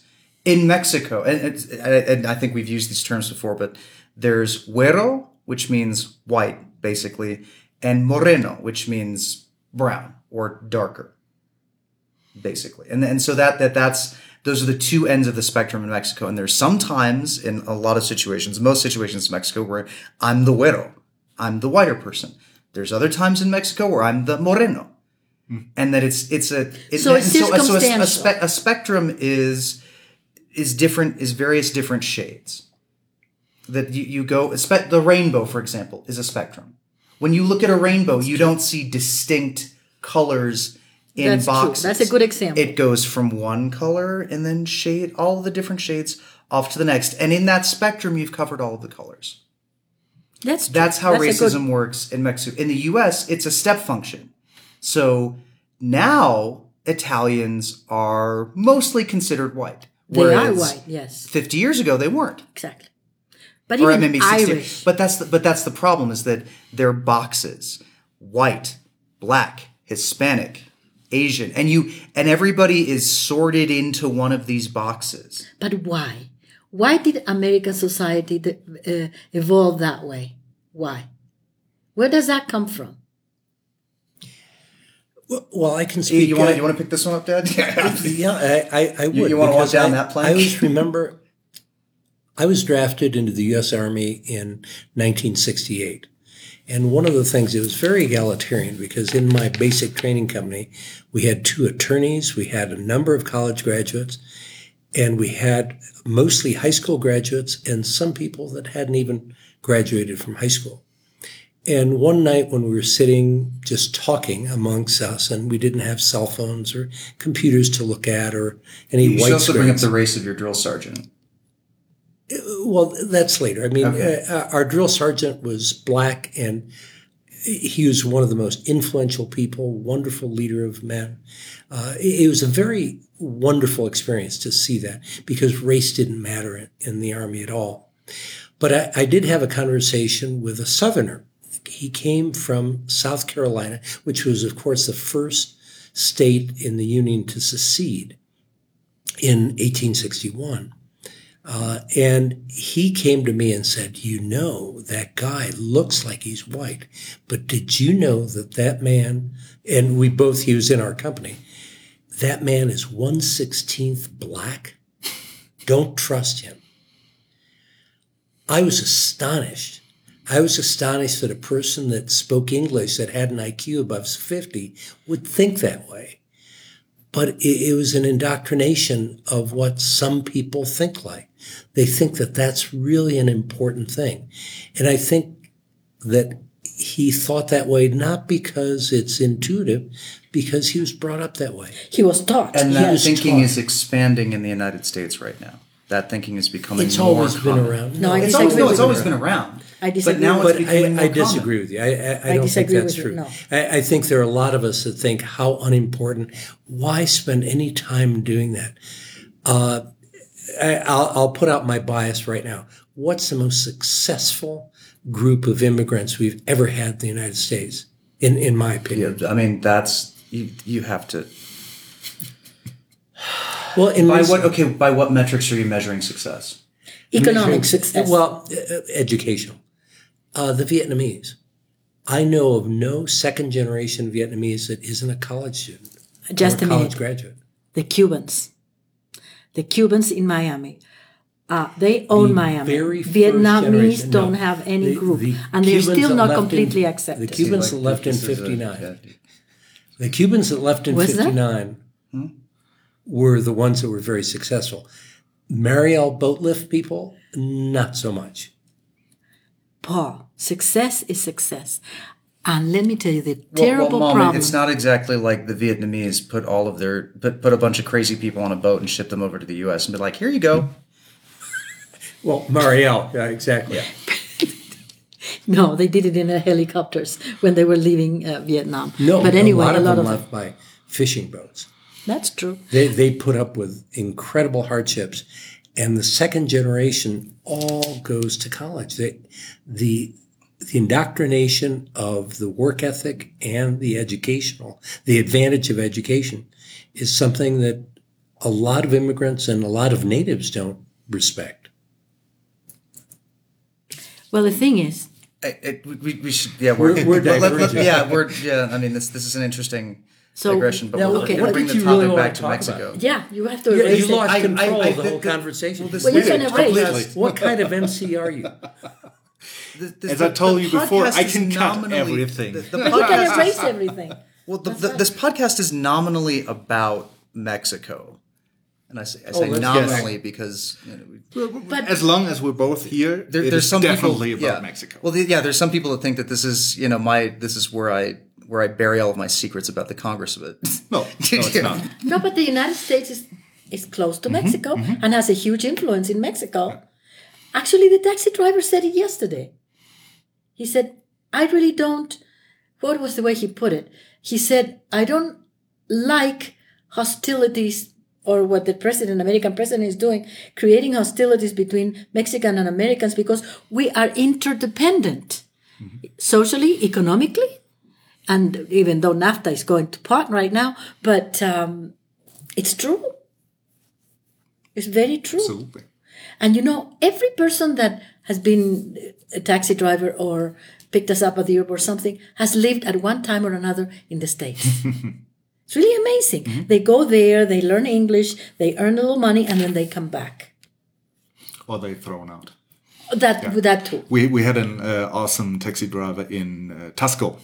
in Mexico and it's, and I think we've used these terms before but there's güero which means white basically and moreno which means brown or darker basically. And and so that that that's those are the two ends of the spectrum in Mexico. And there's sometimes in a lot of situations, most situations in Mexico, where I'm the güero, I'm the whiter person. There's other times in Mexico where I'm the moreno, hmm. and that it's it's a it, So it's and so, a, circumstantial. spe- a spectrum is is different is various different shades. that you, you go spe- the rainbow for example is a spectrum when you look at a rainbow you don't see distinct colors in That's true. boxes That's a good example. it goes from one color and then shade all the different shades off to the next and in that spectrum you've covered all of the colors That's true. that's how good- racism works in Mexico. In the US, it's a step function. So now Italians are mostly considered white. They are white. Yes, 50 years ago they weren't. exactly. But Or even maybe 60. Irish. But that's the, but that's the problem is that they're boxes. White, black, Hispanic, Asian. And you and everybody is sorted into one of these boxes. But why? Why did American society uh, evolve that way? Why? Where does that come from? Well, I can speak. you want uh, to you want to pick this one up, Dad? [LAUGHS] Yeah, I, I, I would. You- you wanna walk down I- that plank? I always [LAUGHS] remember I was drafted into the U.S. Army in 1968. And one of the things, it was very egalitarian because in my basic training company, we had two attorneys, we had a number of college graduates, and we had mostly high school graduates and some people that hadn't even graduated from high school. And one night when we were sitting just talking amongst us, and we didn't have cell phones or computers to look at or any You white also bring up the race of your drill sergeant. well, that's later. I mean, Okay. uh, our drill sergeant was black, and he was one of the most influential people, wonderful leader of men. Uh, it, it was a very wonderful experience to see that because race didn't matter in, in the army at all. But I, I did have a conversation with a Southerner. He came from South Carolina, which was, of course, the first state in the Union to secede in 1861. Uh, and he came to me and said, You know, that guy looks like he's white, but did you know that that man, and we both, he was in our company, that man is 116th black? Don't trust him. I was astonished. I was astonished that a person that spoke English that had an IQ above 50 would think that way. But it, it was an indoctrination of what some people think like. They think that that's really an important thing. And I think that he thought that way not because it's intuitive, because he was brought up that way. He was taught. And that thinking taught. is expanding in the United States right now. That thinking is becoming It's more always been around. No, I It's disagree always, no, with it's you. always been around. I disagree But now with it's But I, more I common. disagree with you. I, I, I, I don't think that's true. you, no. I, I think there are a lot of us that think how unimportant. Why spend any time doing that? Uh, I, I'll, I'll put out my bias right now. What's the most successful group of immigrants we've ever had in the United States? In in my opinion. Yeah, I mean that's you. You have to. Well, in By what? Okay, by what metrics are you measuring success? Economic success. Well, uh, educational. Uh, the Vietnamese. I know of no second generation Vietnamese that isn't a college student. Just or a college minute. graduate. the Cubans. The Cubans in Miami. Uh, they own The Miami. very Vietnamese generation- don't no. have any The- group, the and they're still not completely in- completely The accepted. Cubans that left in this is a- 59. The Cubans that left in Was that? 59 were the ones that were very successful. Mariel boatlift people, not so much. Paul, success is success. And let me tell you the terrible well, Mom, problem. It's not exactly like the Vietnamese put all of their put put a bunch of crazy people on a boat and ship them over to the U.S. and be like, "Here you go." [LAUGHS] Well, Mariel, yeah, exactly. [LAUGHS] no, they did it in their helicopters when they were leaving uh, Vietnam. No, but anyway, a lot of them them. left by fishing boats. That's true. They, they put up with incredible hardships. And the second generation all goes to college. They, the, the indoctrination of the work ethic and the educational, the advantage of education is something that a lot of immigrants and a lot of natives don't respect. Well, the thing is, I- it- we, we should, yeah, we're, We're- we're [LAUGHS] let- let- let- diverging. yeah, we're, yeah. I mean, this this is an interesting So, digression, but now, we're, okay, we're what bring the you topic really wanna back to Mexico. about? yeah, you have to Yeah, erase you it. lost I- control I- of the the- whole the- conversation. well, this- Well, you can erase Completely. it. what kind of MC are you? The- the- As I told you before, I can cut everything. The, the You can podcast, erase everything. well, the, the, this podcast is nominally about Mexico. And I say, I oh, say let's nominally because you know, we- But as long as we're both here, there, it there's is some definitely people, about yeah. Mexico. Well, the, yeah, there's some people that think that this is you know my this is where I where I bury all of my secrets about the Congress of it. [LAUGHS] no, no, it's not. [LAUGHS] no, but the United States is is close to mm-hmm, Mexico mm-hmm. and has a huge influence in Mexico. Actually, the taxi driver said it yesterday. He said, "I really don't." What was the way he put it? He said, "I don't like hostilities." Or what the president, American president, is doing, creating hostilities between Mexican and Americans because we are interdependent, mm-hmm. socially, economically, and even though NAFTA is going to pot right now, but um, it's true. It's very true. Absolutely. And you know, every person that has been a taxi driver or picked us up at the airport or something has lived at one time or another in the States. [LAUGHS] it's really amazing. They go there, they learn English, they earn a little money, and then they come back. Or they're thrown out. That that too. We we had an uh, awesome taxi driver in uh, Taxco,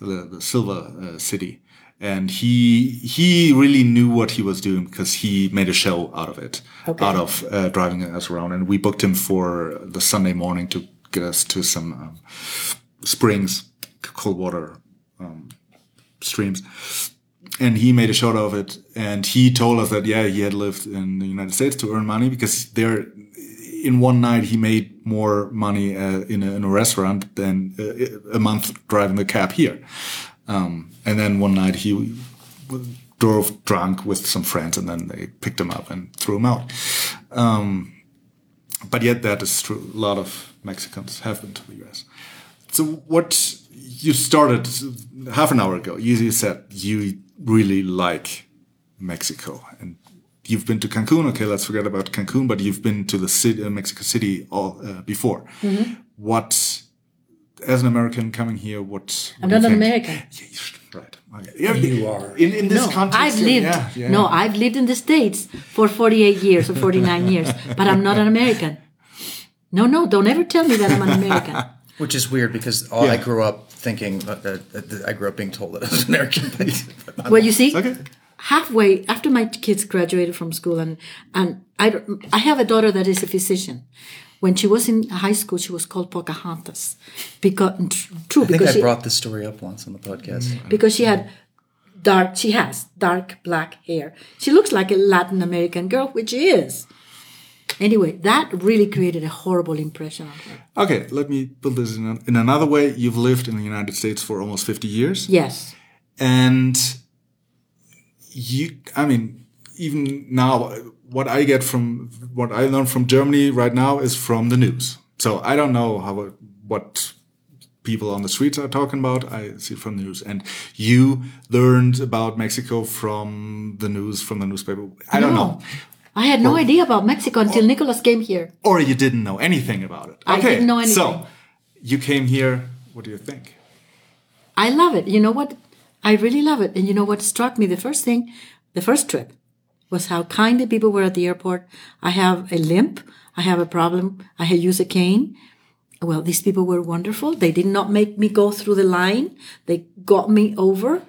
the, the silver uh, city, and he he really knew what he was doing because he made a show out of it, Okay. out of uh, driving us around. And we booked him for the Sunday morning to get us to some um, springs, cold water um, streams. And he made a show out of it, and he told us that yeah, he had lived in the United States to earn money because there in one night he made more money uh, in, a, in a restaurant than uh, a month driving the cab here. Um, and then one night he drove drunk with some friends, and then they picked him up and threw him out. Um, but yet that is true. A lot of Mexicans have been to the U.S. So what you started half an hour ago, you said you really like Mexico and you've been to Cancun. Okay, let's forget about Cancun, but you've been to the city, uh, Mexico City all uh, before. What, as an American coming here, what? I'm not an? American. Yeah, you should- right. Okay. Yeah, You are. In, in this No, context, I've lived. Yeah, yeah. No, I've lived in the States for 48 years or 49 [LAUGHS] years, but I'm not an American. No, no, don't ever tell me that I'm an American. [LAUGHS] Which is weird because all, I grew up thinking that, that, that I grew up being told that I was an American. But [LAUGHS] Well, you see, Okay. Halfway after my kids graduated from school, and and I I have a daughter that is a physician. When she was in high school, she was called Pocahontas, because true I think because I she, brought this story up once on the podcast. Mm. because she had dark. She has dark black hair. She looks like a Latin American girl, which she is. Anyway, that really created a horrible impression on her. Okay, let me put this in, in another way. You've lived in the United States for almost 50 years. Yes. And you, I mean, even now, what I get from what I learn from Germany right now is from the news. So I don't know how, what people on the streets are talking about. I see it from the news. And you learned about Mexico from the news, from the newspaper. I don't know. I had no idea about Mexico until Nicholas came here. Or you didn't know anything about it. I didn't know anything. So you came here. What do you think? I love it. You know what? I really love it. And you know what struck me? The first thing, the first trip, was how kind the people were at the airport. I have a limp. I have a problem. I had used a cane. Well, these people were wonderful. They did not make me go through the line. They got me over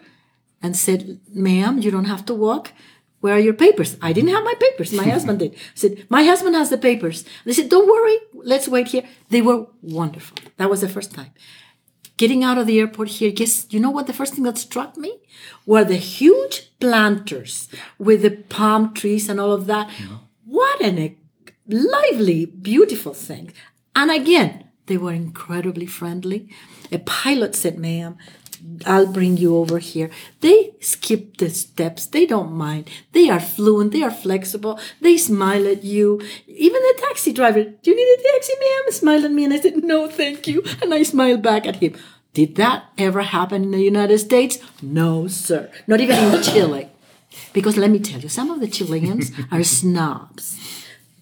and said, ma'am, you don't have to walk. Where are your papers? I didn't have my papers. My [LAUGHS] husband did. I said, my husband has the papers. They said, don't worry. Let's wait here. They were wonderful. That was the first time getting out of the airport here, guess you know what the first thing that struck me were the huge planters with the palm trees and all of that. What an lively, beautiful thing. And again, they were incredibly friendly. A pilot said, ma'am, I'll bring you over here. They skip the steps. They don't mind. They are fluent. They are flexible. They smile at you. Even the taxi driver, do you need a taxi, ma'am? Smiled at me and I said, no, thank you. And I smiled back at him. Did that ever happen in the United States? No, sir. Not even in Chile. Because let me tell you, some of the Chileans [LAUGHS] are snobs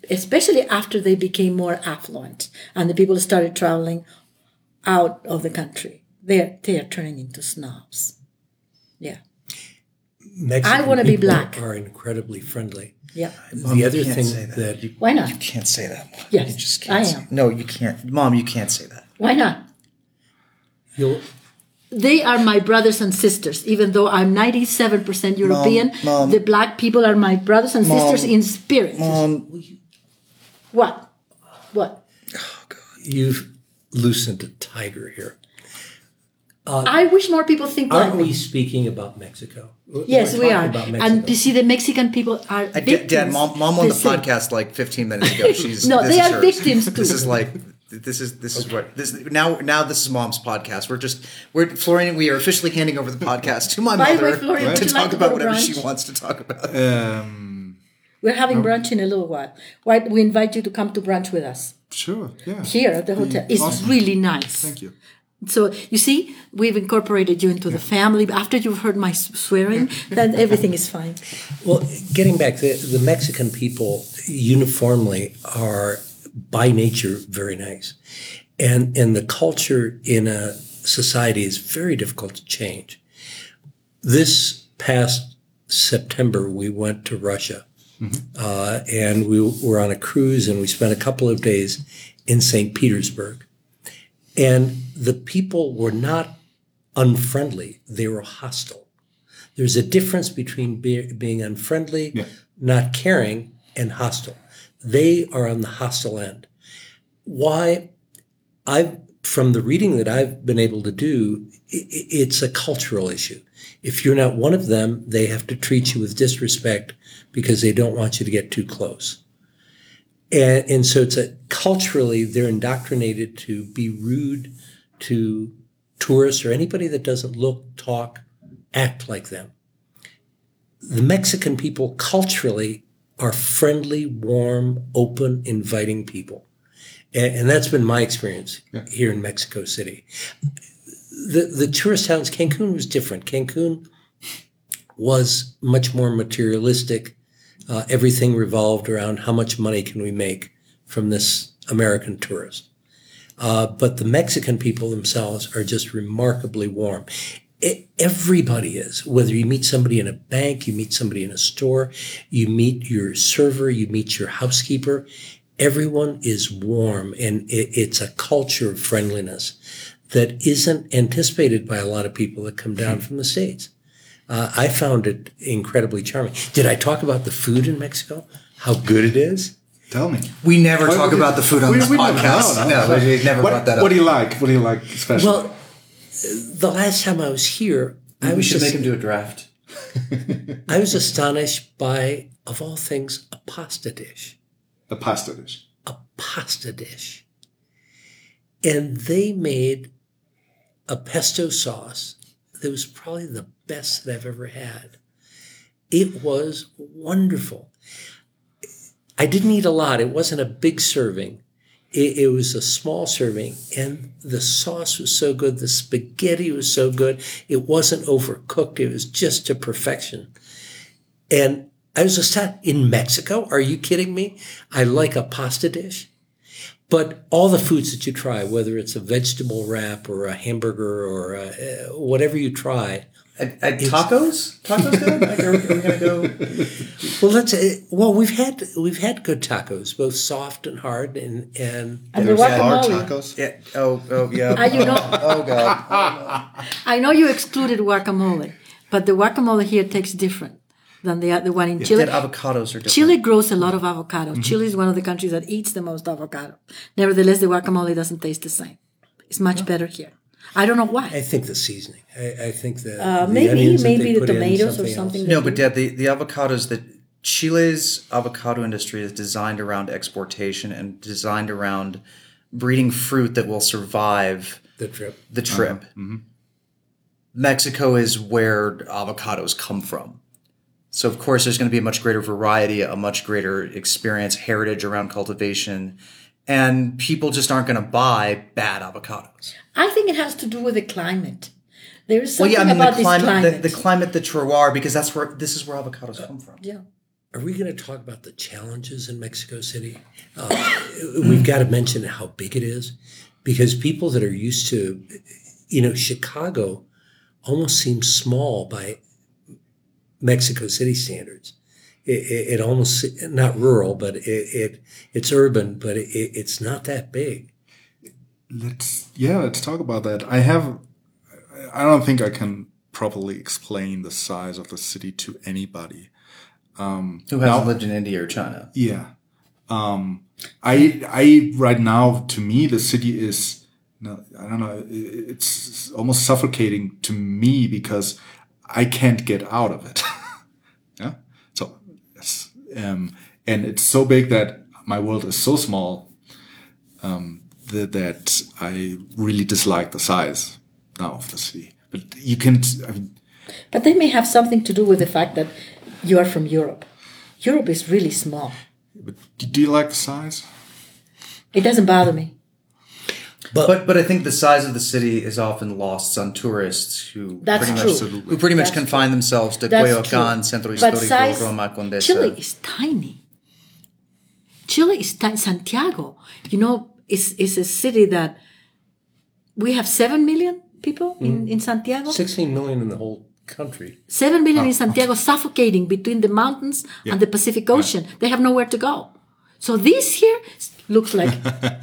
especially after they became more affluent and the people started traveling out of the country. They're they are turning into snobs. Yeah. Mexican wanna be people black. Are incredibly friendly. Yeah. the other you thing say that. that, You, Why not? you can't say that. Mom. Yes, you just can't I say- am. No, you can't. Mom, you can't say that. Why not? you'll they are my brothers and sisters. Even though I'm 97% European, Mom. the black people are my brothers and sisters in spirit. Um, What? What? Oh God! You've loosened a tiger here. I wish more people think like Aren't me. we speaking about Mexico? Yes, We're we are. About And you see, the Mexican people are I, victims. Dad, mom, mom on the the podcast like 15 minutes ago. [LAUGHS] She's No, this they is are hers. victims too. This is like this is this is what this now now this is mom's podcast. We're just we're Florian. We are officially handing over the podcast to my By the mother way, Florian, to talk like about go to whatever she wants to talk about. Um, We're having brunch in a little while. Why we invite you to come to brunch with us sure. Yeah. here at the hotel. It's Awesome. really nice. Thank you. So you see, we've incorporated you into the family. After you've heard my swearing, [LAUGHS] then everything is fine. Well, getting back, the, the Mexican people uniformly are by nature very nice. And, and the culture in a society is very difficult to change. This past September, we went to Russia. Uh, and we were on a cruise and we spent a couple of days in St. Petersburg. And the people were not unfriendly, they were hostile. There's a difference between be, being unfriendly, Yeah. not caring, and hostile. They are on the hostile end. Why? I've from the reading that I've been able to do, it's a cultural issue. If you're not one of them, they have to treat you with disrespect because they don't want you to get too close. And, and so it's a culturally they're indoctrinated to be rude to tourists or anybody that doesn't look, talk, act like them. The Mexican people culturally are friendly, warm, open, inviting people. And, and that's been my experience here in Mexico City. The, the tourist towns, Cancun was different. Cancun was much more materialistic. Uh, everything revolved around how much money can we make from this American tourist. Uh, but the Mexican people themselves are just remarkably warm. E- everybody is. Whether you meet somebody in a bank, you meet somebody in a store, you meet your server, you meet your housekeeper, everyone is warm, and it, it's a culture of friendliness that isn't anticipated by a lot of people that come down from the states. Uh, I found it incredibly charming. Did I talk about the food in Mexico? How good it is? Tell me. We never What talk about the food on we- this we never- podcast. no, no, No, we never what, brought that up. What do you like? What do you like especially? Well, the last time I was here, I we was should just, make him do a draft. [LAUGHS] I was astonished by, of all things, a pasta dish. a pasta dish. A pasta dish. And they made a pesto sauce that was probably the best that I've ever had. It was wonderful. I didn't eat a lot. It wasn't a big serving. It, it was a small serving, and the sauce was so good. The spaghetti was so good. It wasn't overcooked. It was just to perfection. And I was just in Mexico. Are you kidding me? I like a pasta dish. But all the foods that you try, whether it's a vegetable wrap or a hamburger or a, uh, whatever you try, At, at tacos? Tacos good? [LAUGHS] Like, are, we, are we gonna go? well, let's. Uh, well, we've had we've had good tacos, both soft and hard, and and And the Yeah, Hard tacos. Yeah. Oh, oh, yeah. Ah, you know, [LAUGHS] Oh God. I know you excluded guacamole, but the guacamole here tastes different than the the one in Chile. That avocados are different. Chile grows a lot of avocado. Chile is one of the countries that eats the most avocado. Nevertheless, the guacamole doesn't taste the same. It's much better here. I don't know why. I think the seasoning. I, I think the, Uh, the maybe onions that maybe the put in, tomatoes or something. No, but Dad, the, the avocados that Chile's avocado industry is designed around exportation and designed around breeding fruit that will survive The trip. the trip. Mexico is where avocados come from. So of course there's going to be a much greater variety, a much greater experience, heritage around cultivation, and people just aren't going to buy bad avocados. I think it has to do with the climate. There is Well, something yeah, I mean about the climate, this climate. The, the climate, the terroir, because that's where this is where avocados come from. yeah. Are we going to talk about the challenges in Mexico City? Uh, we've got to mention how big it is because people that are used to, you know, Chicago almost seems small by Mexico City standards. It, it, it almost not rural, but it, it it's urban, but it, it's not that big. Let's yeah, let's talk about that. I have I don't think I can properly explain the size of the city to anybody. Um, who hasn't lived in India or China? Yeah. Um, I, I, right now, to me, the city is, no, I don't know, it's almost suffocating to me because I can't get out of it. [LAUGHS] yeah. So, yes. Um, and it's so big that my world is so small, um, that, that I really dislike the size now of the city. But you can, I mean, But they may have something to do with the fact that you are from Europe. Europe is really small. but do you like the size? It doesn't bother me. But but I think the size of the city is often lost on tourists who That's pretty true. much who pretty much That's confine themselves to That's Coyoacán, true. Centro Histórico, size- Roma, Condesa. Chile is tiny. Chile is tiny. Santiago, you know, is is a city that we have seven million people in, mm. in Santiago. 16 million in the whole country. Seven million in ah, ah. Santiago, suffocating between the mountains and the Pacific Ocean. They have nowhere to go. So this here looks like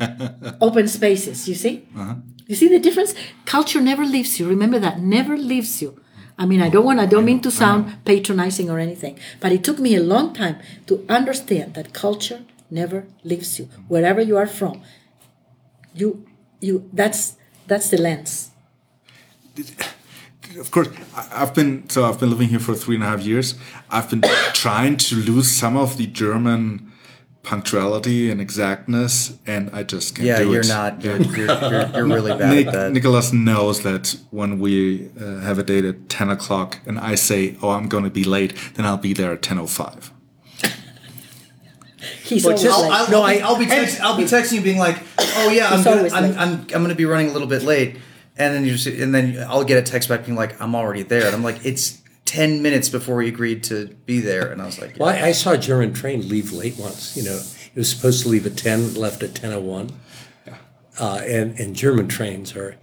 [LAUGHS] open spaces. You see? Uh-huh. You see the difference? Culture never leaves you. Remember that. Never leaves you. I mean, I don't want. I don't mean to sound patronizing or anything, but it took me a long time to understand that culture never leaves you, wherever you are from. You, you. That's that's the lens. of course I- i've been so i've been living here for three and a half years i've been [COUGHS] trying to lose some of the german punctuality and exactness and i just can't Yeah, do you're it not. [LAUGHS] You're, you're, you're, you're really bad Nick, at that. nicholas knows that when we uh, have a date at 10 o'clock and i say oh i'm going to be late then i'll be there at 10.05 He's Well, always just, late. I'll, no, I, I'll be text, I'll be texting you, being like, "Oh yeah, I'm gonna, I'm. I'm, I'm gonna be running a little bit late," and then you just, and then I'll get a text back being like, "I'm already there," and I'm like, "It's ten minutes before we agreed to be there," and I was like, Well, I, I saw a German train leave late once. You know, it was supposed to leave at 10, left at 10.01. Uh, and, and German trains are,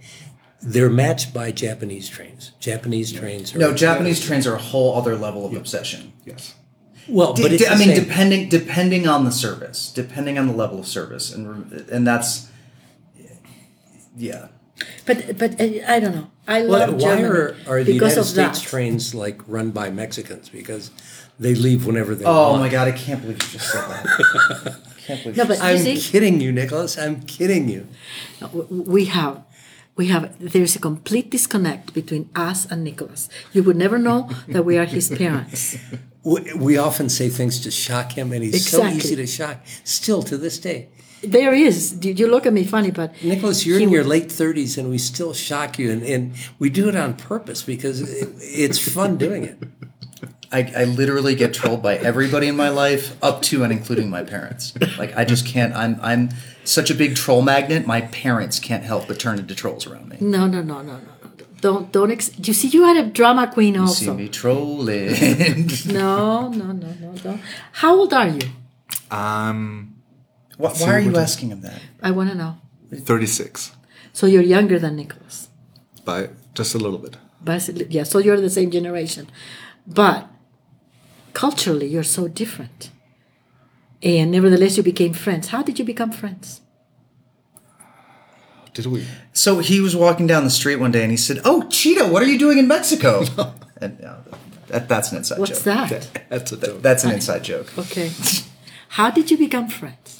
they're matched by Japanese trains. Japanese trains are. "No, Japanese trains are a whole other level of obsession." yes Well, but D- it's d- I mean, same. depending depending on the service, depending on the level of service, and and that's yeah. But but uh, I don't know. I Why, love why Germany are, are the because United States that. trains like run by Mexicans? Because they leave whenever they Oh want. my god, I can't believe you just said that. [LAUGHS] can't believe no, but I'm see? kidding you, Nicholas. I'm kidding you. we have we have there's a complete disconnect between us and Nicholas. You would never know that we are his parents. [LAUGHS] We, we often say things to shock him, and he's Exactly. so easy to shock. Still to this day, There is. You you look at me funny, but Nicholas, you're in your late 30s, and we still shock you, and, and we do it on purpose because it, it's fun doing it. I, I literally get trolled by everybody in my life, up to and including my parents. Like I just can't. I'm I'm such a big troll magnet. My parents can't help but turn into trolls around me. No, no, no, no, no, no. Don't don't. Ex- you see, you had a drama queen also. You See me trolling. [LAUGHS] No, no, no, no, no. How old are you? Um, i'm why, why are you asking him that? I want to know. 36 So you're younger than Nicholas. by just a little bit Basically, yeah. So you're the same generation, but culturally you're so different. And nevertheless, you became friends. How did you become friends? Did we So he was walking down the street one day and he said, "Oh, Cheetah, what are you doing in Mexico?" [LAUGHS] and uh, that, that's an inside What's joke. What's that? [LAUGHS] that's a joke That's an inside joke. Okay. [LAUGHS] How did you become friends?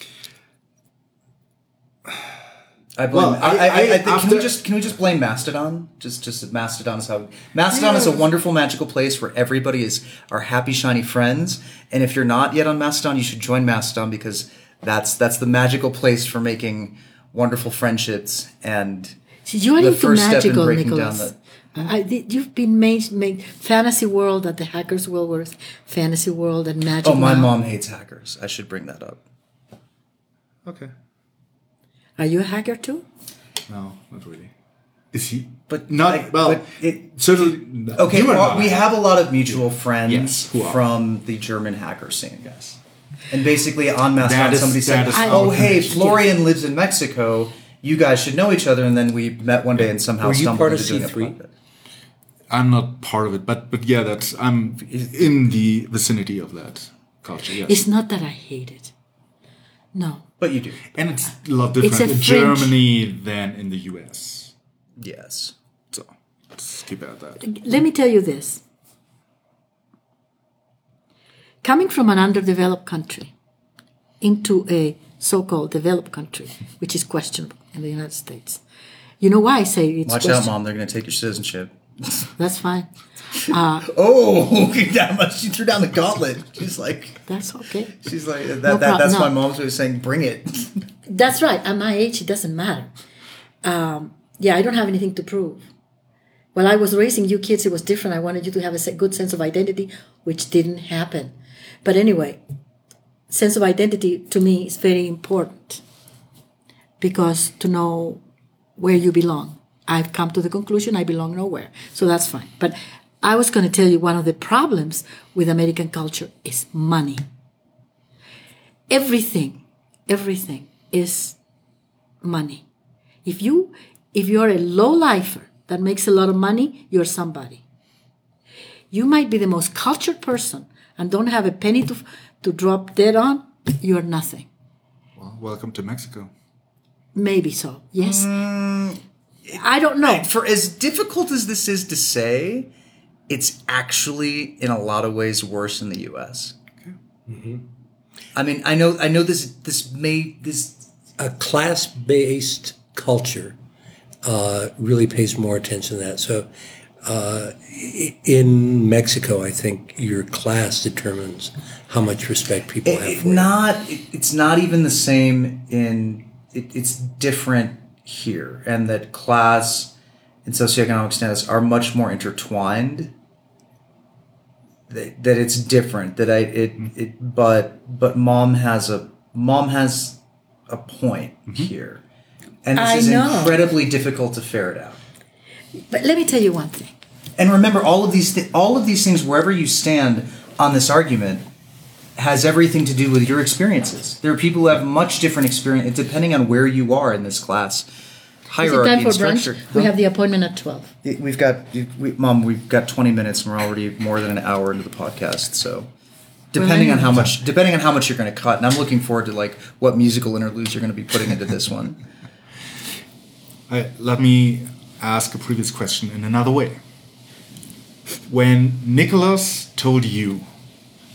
I blame. Well, I, I, I- I, I- think, can we just can we just blame Mastodon? Just just Mastodon is how Mastodon is a wonderful magical place where everybody is our happy shiny friends. And if you're not yet on Mastodon, you should join Mastodon because that's that's the magical place for making wonderful friendships and See, you are The into first step in magical, breaking down Nicholas. I, I- you've been made, made fantasy world at the hackers world was fantasy world and magic. oh, my Now. mom hates hackers. I should bring that up. okay Are you a hacker too? no not really is he But not I- well but it- certainly no. Okay, well, we have a lot of mutual friends Yes, from the German hacker scene. Yes. And basically on Mastodon, That is- somebody said, that is "Oh, hey, connection." Florian lives in Mexico. You guys should know each other." And then we met one day and somehow Were stumbled part into doing a C3? project. I'm not part of it, but but yeah, that's I'm in the vicinity of that culture. Yes, It's not that I hate it. No. But you do. and it's a lot It's different a in French- Germany than in the U.S. Yes. So Let's keep it at that. let me tell you this. Coming from an underdeveloped country into a so called developed country, which is questionable in the United States. You know why I say it's Watch out, mom. They're going to take your citizenship. [LAUGHS] That's fine. [LAUGHS] Oh, [LAUGHS] that much. She threw down the gauntlet. She's like, That's okay. she's like, that, No that, that's no. my mom's way of saying, bring it. That's right. At my age, it doesn't matter. Um, yeah, I don't have anything to prove. While I was raising you kids, it was different. I wanted you to have a good sense of identity, which didn't happen. But anyway, sense of identity to me is very important because to know where you belong. I've come to the conclusion I belong nowhere. So that's fine. But I was going to tell you one of the problems with American culture is money. Everything, everything is money. If you if you're a low lifer that makes a lot of money, you're somebody. You might be the most cultured person and don't have a penny to to drop dead on, you're nothing. Well, welcome to Mexico. Maybe so. Yes. Mm, I don't know. For as difficult as this is to say, it's actually in a lot of ways worse in the U.S. Mm-hmm. I mean, I know, I know this. This may this a class-based culture uh, really pays more attention to that. So, uh, in Mexico, I think your class determines how much respect people have it, for not. It, it's not even the same in. It, it's different here, and that class and socioeconomic status are much more intertwined. That, that it's different. That I it it but but mom has a mom has a point here, and this I is know. incredibly difficult to ferret out. But let me tell you one thing. And remember, all of these, th- all of these things, wherever you stand on this argument, has everything to do with your experiences. There are people who have much different experience, depending on where you are in this class hierarchy time for and brunch? structure. We Huh? have the appointment at 12. We've got, we, mom. We've got twenty minutes, and we're already more than an hour into the podcast. So, depending on how much, depending on how much you're going to cut, and I'm looking forward to like what musical interludes you're going to be putting into this one. Uh, let me ask a previous question in another way. When Nicholas told you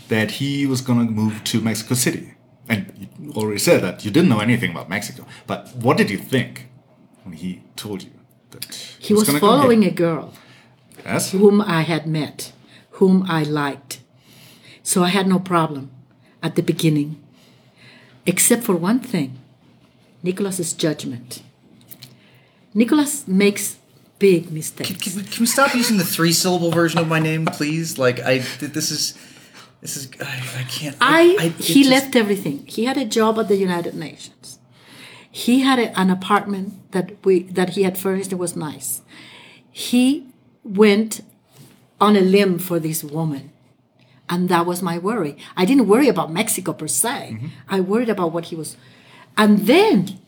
that he was going to move to Mexico City, and you already said that you didn't know anything about Mexico, but what did you think when he told you that He was gonna come here? following a girl Yes. whom I had met, whom I liked. So I had no problem at the beginning, except for one thing Nicholas's judgment. Nicholas makes big mistakes. Can we, can we stop using the three syllable version of my name, please? Like I, this is, this is, I, I can't. I, it he just- left everything. He had a job at the United Nations. He had a, an apartment that we that he had furnished. It was nice. He went on a limb for this woman, and that was my worry. I didn't worry about Mexico per se. Mm-hmm. I worried about what he was. And then,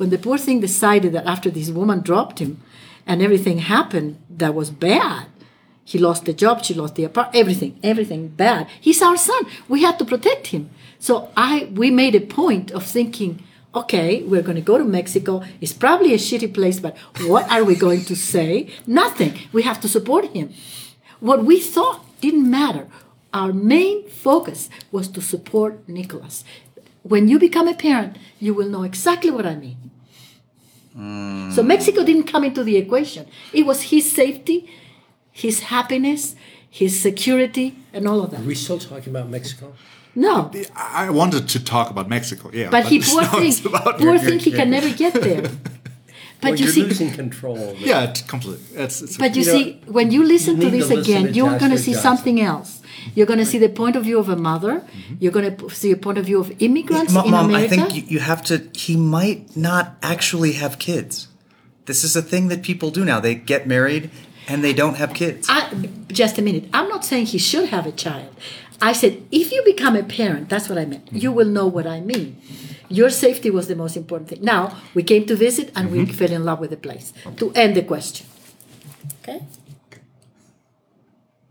when the poor thing decided that after this woman dropped him, and everything happened that was bad, he lost the job, she lost the apartment, everything, everything bad. He's our son. We had to protect him. So I, we made a point of thinking, okay, we're going to go to Mexico. It's probably a shitty place, but what are we going to say? Nothing. We have to support him. What we thought didn't matter. Our main focus was to support Nicholas. When you become a parent, you will know exactly what I mean. Mm. So Mexico didn't come into the equation. It was his safety, his happiness, his security, and all of Are that. we still talking about Mexico? No, I I wanted to talk about Mexico, yeah. but he poor [LAUGHS] thing, about- poor thing, he can never get there. But Well, you you're see, losing control. Yeah, completely. It's, it's But you You know, see, when you listen you to this to listen again, to you're going to see Johnson. something else. You're going to see the point of view of a mother. Mm-hmm. You're going to see a point of view of immigrants Mom, in Mom, America. I think you, have to. He might not actually have kids. This is a thing that people do now. They get married and they don't have kids. I, just a minute. I'm not saying he should have a child. I said, if you become a parent, that's what I meant. Mm-hmm. You will know what I mean. Your safety was the most important thing. Now, we came to visit and we mm-hmm. fell in love with the place. To end the question. Okay?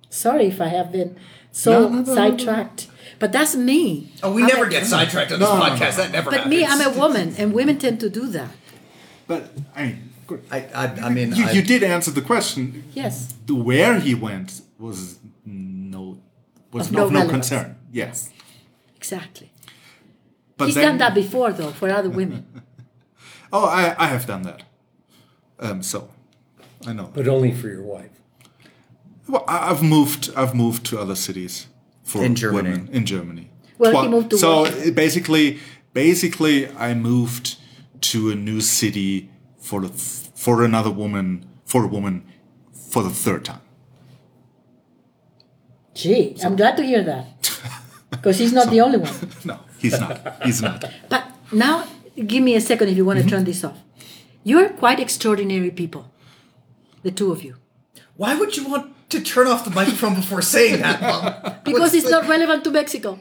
Sorry if I have been so No, no, no, no, no. sidetracked. But that's me. oh, we I'm never a- get sidetracked on this podcast. That never But happens. me, I'm a woman, and women tend to do that. But I mean, I, I, I mean, You, I, you did answer the question. Yes. Where he went was no was Of no, no no concern. Yes, Exactly. but He's then, done that before, though, for other women. [LAUGHS] Oh, I, I have done that. Um, so I know. but only for your wife. Well, I- I've moved. I've moved to other cities for In Germany. women in Germany. Well, Twi- he moved to so what? it basically, basically, I moved to a new city for the th- for another woman for a woman for the third time. Gee, I'm glad to hear that. [LAUGHS] Because he's not the only one. [LAUGHS] No, he's not. He's not. But now, give me a second if you want to mm-hmm. turn this off. You're quite extraordinary people, the two of you. why would you want to turn off the microphone before saying that, Mom? [LAUGHS] Because it's not relevant to Mexico.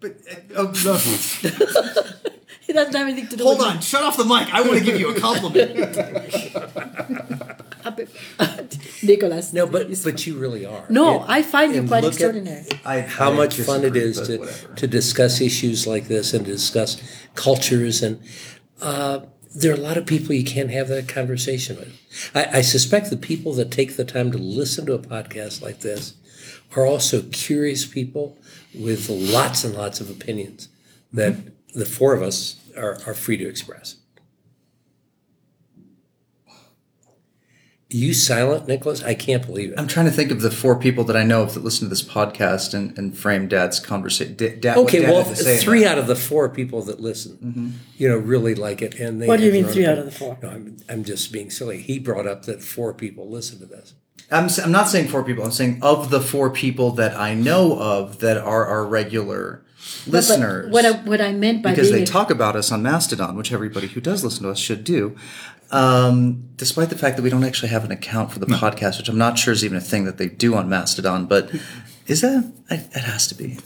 But, uh, oh, [LAUGHS] It doesn't have anything to do hold with on, shut off the mic. I want to give you a compliment. [LAUGHS] Nicholas. No, but but you really are. No, And- I find you and quite look at extraordinary. I, how I much fun it disagree, is but to, whatever. to discuss issues like this and to discuss cultures and uh, there are a lot of people you can't have that conversation with. I, I suspect the people that take the time to listen to a podcast like this are also curious people with lots and lots of opinions that the four of us are, are free to express. You silent, Nicholas? I can't believe it. I'm trying to think of the four people that I know of that listen to this podcast and, and frame Dad's conversation. Dad, what Okay, Dad well, to say three out of the four people that listen, mm-hmm. you know, really like it, and they. What do you mean their own three out of the four? No, I'm, I'm just being silly. He brought up that four people listen to this. I'm, s- I'm not saying four people. I'm saying of the four people that I know of that are our regular But listeners. what I, what I meant by because being they a- talk about us on Mastodon, which everybody who does listen to us should do. Um, despite the fact that we don't actually have an account for the podcast, which I'm not sure is even a thing that they do on Mastodon, but is that? I, it has to be.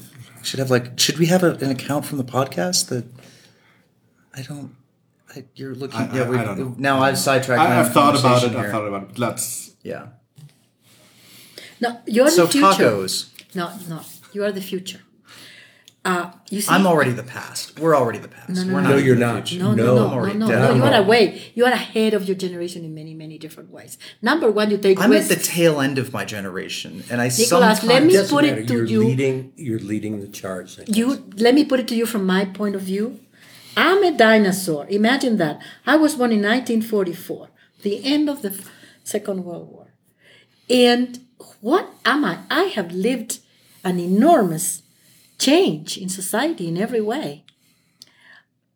Should have like. Should we have a, an account from the podcast that? I don't. I, you're looking. I- yeah, we, I don't know. now I've sidetracked. my I, own I've thought about it. conversation I've thought about it. Let's. Yeah. no, you're So the future. tacos. No, no, you are the future. Uh, you see, I'm already the past. We're already the past. No, no, We're no. No, you're not. future. No, no, No, no, I'm no, no, no. You are away. You are ahead of your generation in many, many different ways. Number one, you take I'm risks. at the tail end of my generation, and I Nicholas, sometimes let me Doesn't put it to you're you. Leading, you're leading the charge. Nicholas. you let me put it to you from my point of view. I'm a dinosaur. Imagine that. I was born in 1944, the end of the Second World War. And what am I? I have lived an enormous change in society in every way.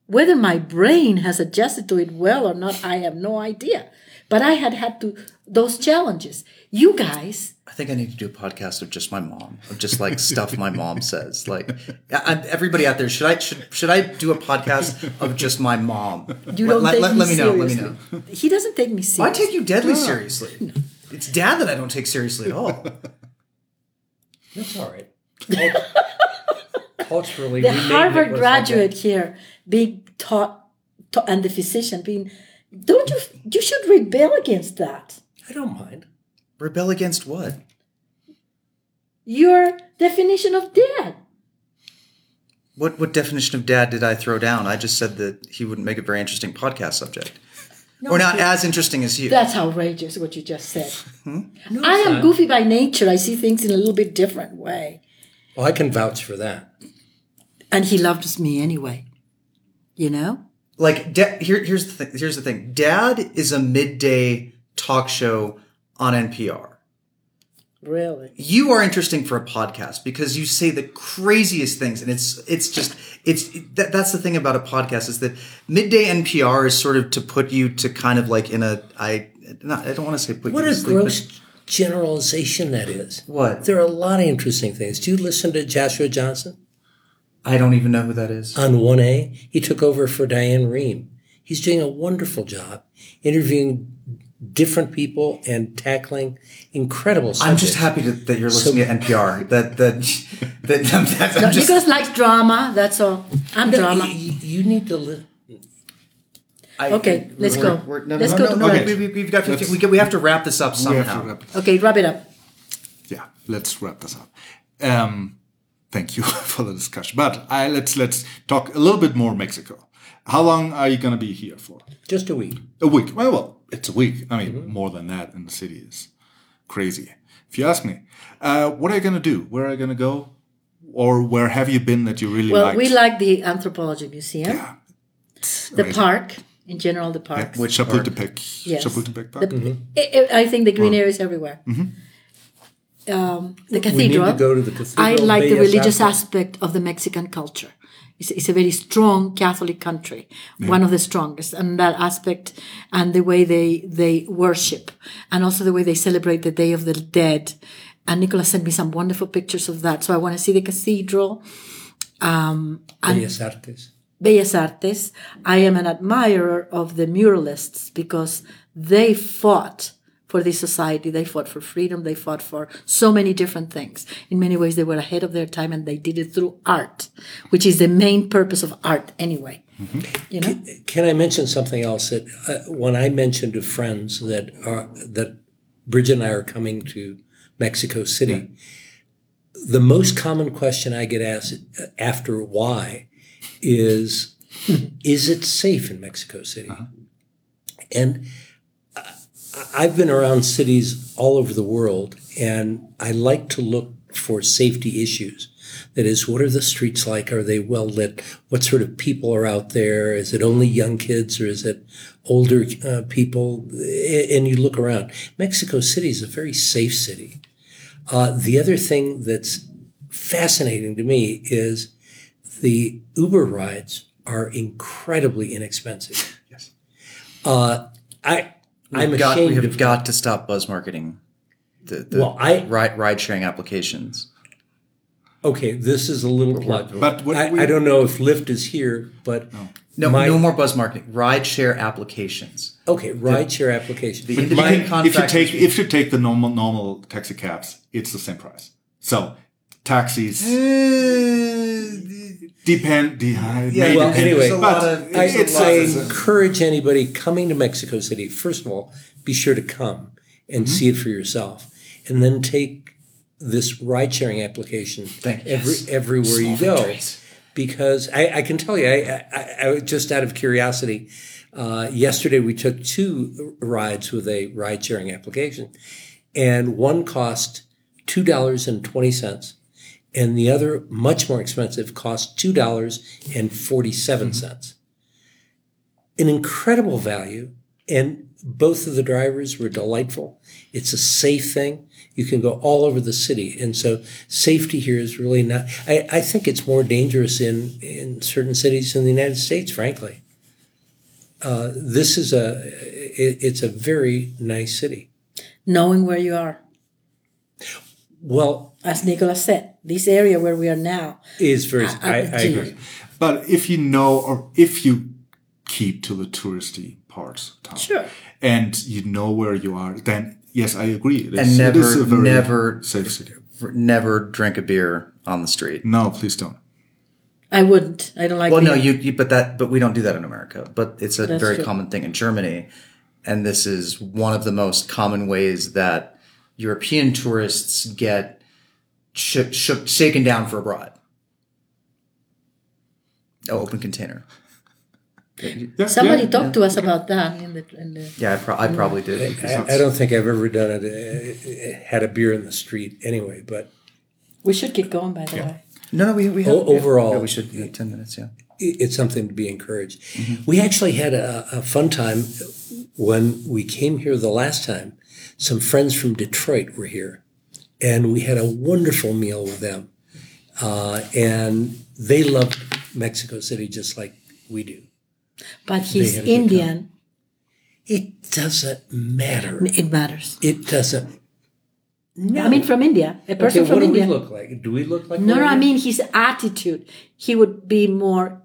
Whether my brain has adjusted to it well or not, I have no idea. But I had had to those challenges. You guys, I think I need to do a podcast of just my mom, of just like stuff my mom says. Like, I, everybody out there, should I should should I do a podcast of just my mom? you don't let, take let, me let me know. Let me know. He doesn't take me seriously. I take you deadly seriously. It's dad that I don't take seriously at all. [LAUGHS] That's all right. [LAUGHS] Culturally, the we Harvard Nicholas graduate here being taught, ta- and the physician being don't you you should rebel against that. I don't mind. Rebel against what? your definition of dad What what definition of dad did I throw down? I just said that he wouldn't make a very interesting podcast subject, or not as interesting as you. that's outrageous what you just said hmm? No, i am not. goofy by nature i see things in a little bit different way Well, I can vouch for that. And he loves me anyway you know like da- here, here's the thing here's the thing dad is a midday talk show on npr really you are interesting for a podcast because you say the craziest things and it's it's just it's that, that's the thing about a podcast is that midday npr is sort of to put you to kind of like in a i not, i don't want to say put What you a to sleep, gross generalization that is. What? There are a lot of interesting things. Do you listen to Joshua Johnson? I don't even know who that is On 1A, he took over for Diane Rehm. He's doing a wonderful job interviewing different people and tackling incredible subjects. i'm just happy to, that you're listening to npr [LAUGHS] that that that I'm, that, no, I'm just nicholas likes drama that's all i'm No, drama You, you need to li- I- Okay, let's we're- go. we're- no, Let's no, go no, to no, break. we, we, we've got 15, we, we have to wrap this up We have to somehow wrap- okay wrap it up yeah, let's wrap this up. Um, thank you [LAUGHS] for the discussion. But I, let's let's talk a little bit more Mexico. How long are you going to be here for? Just a week. A week. Well, well, it's a week. I mean, mm-hmm. more than that in the city is crazy. If you ask me, uh, what are you going to do? Where are you going to go? Or where have you been that you really like? Well, liked? we like the Anthropology Museum, Yeah. the amazing. park, in general, the parks. Which Chapultepec. Yes. Chapultepec Park. The- I- I I think the green areas everywhere. Mm-hmm. Um, the cathedral. to to the cathedral. I like the religious Artes. aspect of the Mexican culture. It's, it's a very strong Catholic country, one of the strongest, and that aspect, and the way they they worship, and also the way they celebrate the Day of the Dead. And Nicola sent me some wonderful pictures of that. So I want to see the cathedral. Bellas Artes. Bellas Artes. I am an admirer of the muralists because they fought for this society. They fought for freedom. They fought for so many different things. In many ways, they were ahead of their time and they did it through art, which is the main purpose of art anyway. You know? Can I mention something else? That uh, when I mentioned to friends that are, that Bridget and I are coming to Mexico City, the most common question I get asked uh, after why is, [LAUGHS] "Is it safe in Mexico City?" And I- I've been around cities all over the world, and I like to look for safety issues. That is, what are the streets like? Are they well lit? What sort of people are out there? Is it only young kids or is it older uh, people? And you look around. Mexico City is a very safe city. Uh, the other thing that's fascinating to me is the Uber rides are incredibly inexpensive. Yes. Uh, I, I'm We've got, ashamed we have got to stop buzz marketing the, the Well, I- ride, ride sharing applications. Okay, this is a little plug. But what I, we- I don't know if Lyft is here, but No, My- no more buzz marketing. Ride share applications. okay, rideshare application. The But independent if you contractors. take if you take the normal normal taxi cabs, it's the same price. So taxis eh, depend. De- yeah, well, depend- anyway, but of- I, I encourage anybody coming to Mexico City, first of all, be sure to come and see it for yourself, and then take this ride sharing application Thank- every yes. everywhere you go. victories. Because I, I can tell you, I, I, I just out of curiosity, uh, yesterday we took two rides with a ride sharing application, and one cost two dollars and twenty cents, and the other, much more expensive, cost two dollars and forty seven cents. An incredible value, and both of the drivers were delightful. It's a safe thing. You can go all over the city, and so safety here is really not. I, I think it's more dangerous in in certain cities in the United States, frankly. Uh, this is a it, it's a very nice city. Knowing where you are. Well, As Nicola said, this area where we are now. is very. I- I, I agree. But if you know, or if you keep to the touristy parts of town, Sure. and you know where you are, then yes, I agree. It is, And it never, is a very never, safe city. never drink a beer on the street. No, please don't. I wouldn't. I don't like Well, no, you, you, but that, but we don't do that in America. But it's a That's very true. common thing in Germany, and this is one of the most common ways that European tourists get sh- sh- shaken down for a bribe. Oh, open container. Yeah, Somebody yeah. talked to us about that in the, in the Yeah, I, pro- I probably did. I, I don't think I've ever done it. Uh, had a beer in the street anyway, but We should get going, by the way. No, no, we, we have, O- overall- yeah, we should yeah, ten minutes. Yeah, it's something to be encouraged. We actually had a, a fun time when we came here the last time. Some friends from Detroit were here, and we had a wonderful meal with them. Uh, and they loved Mexico City just like we do. But he's Indian. It doesn't matter. It matters. It doesn't. I mean, from India, a person Okay, from what do India. we look like? Do we look like? No, no, I mean his attitude. He would be more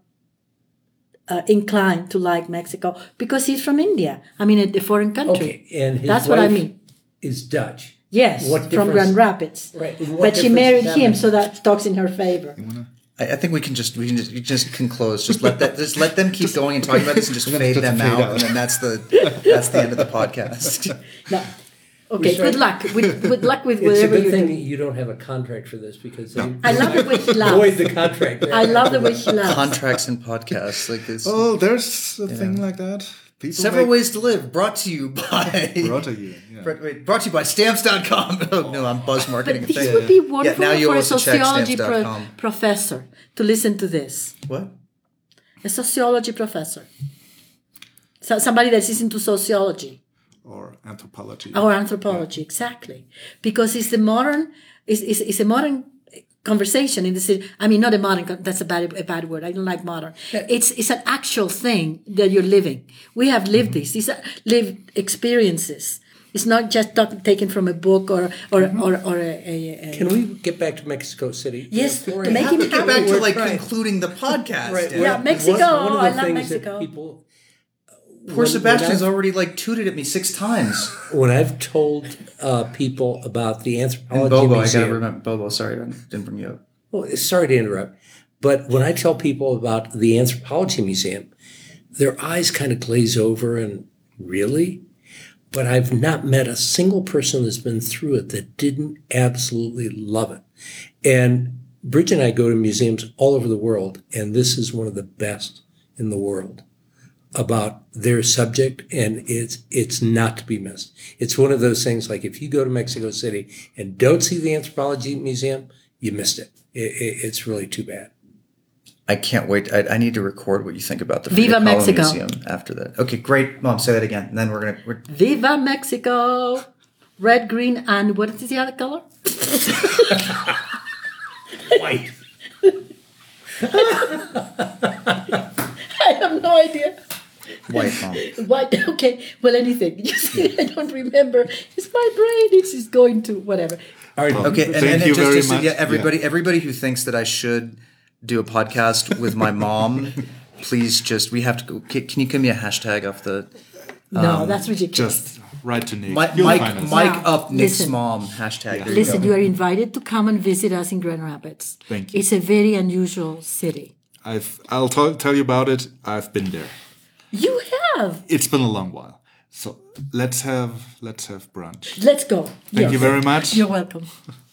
uh, inclined to like Mexico because he's from India. I mean, a, a foreign country. Okay, and his That's what I mean. Is Dutch. Yes, What from Grand Rapids. Right, But she married him, make? so that talks in her favor. I, I think we can just we can just, we just can close. Just let that just let them keep going and talking about this, and just [LAUGHS] fade just them fade out, out. and then that's the that's the end of the podcast. [LAUGHS] No, Okay, good luck. With, good luck with [LAUGHS] It's a good you thing do. that you don't have a contract for this because they I love the way he void laughs. the contract. I love the way he laughs. Contracts and podcasts like this. Oh, there's a thing like that. People Several make- ways to live. Brought to you [LAUGHS] by. brought to you. Yeah. Brought, wait, brought to you by stamps.com. [LAUGHS] Oh, no, I'm buzz marketing. But a this thing. would be wonderful now you for a sociology pro- professor to listen to this. What? A sociology professor. So, somebody that's into sociology Or anthropology. or anthropology, exactly. Because it's the modern, it's, it's, it's a modern conversation in the city. I mean, not a modern, that's a bad, a bad word. I don't like modern. It's, it's an actual thing that you're living. We have lived mm-hmm. this. These are lived experiences. It's not just talk, taken from a book or, or, mm-hmm. or, or a, a, a Can we get back to Mexico City? Yes, Before to I- make How him to get back to like trying. concluding the podcast. Right, Dan. Yeah, Mexico. One, of the I love things Mexico. That people, Poor when- Sebastian's when already like tooted at me six times. when I've told uh, people about the And anthropology Bobo, I museum, gotta remember. Bobo, sorry, I didn't bring you up. Well, sorry to interrupt, but when I tell people about the anthropology museum, their eyes kind of glaze over and really. But I've not met a single person that's been through it that didn't absolutely love it. And Bridget and I go to museums all over the world, and this is one of the best in the world about their subject, and it's it's not to be missed. It's one of those things like if you go to Mexico City and don't see the anthropology museum, you missed it. it, it it's really too bad. I can't wait. I, I need to record what you think about the Viva Frida Kahlo Mexico. Museum after that. Okay, great. Mom, say that again. And then we're gonna. We're, Viva Mexico! Red, green, and what is the other color? [LAUGHS] White. [LAUGHS] I have no idea. White [LAUGHS] mom. What? Okay, well, anything. [LAUGHS] You see, I don't remember. It's my brain. It's just going to whatever. All right. Okay, and, Thank and you just, very just much. yeah, everybody, Yeah. everybody who thinks that I should do a podcast with my mom, [LAUGHS] please just we have to go. Can, can you give me a hashtag off the No, um, that's ridiculous. Just write to Nick. Mike? Mike. Mike Now, up Nick's listen. mom hashtag. There Listen, you you are invited to come and visit us in Grand Rapids. Thank you. It's a very unusual city. I've, I'll t- tell you about it. I've been there. You have. It's been a long while. So let's have let's have brunch. Let's go. Thank you very much. You're welcome. [LAUGHS]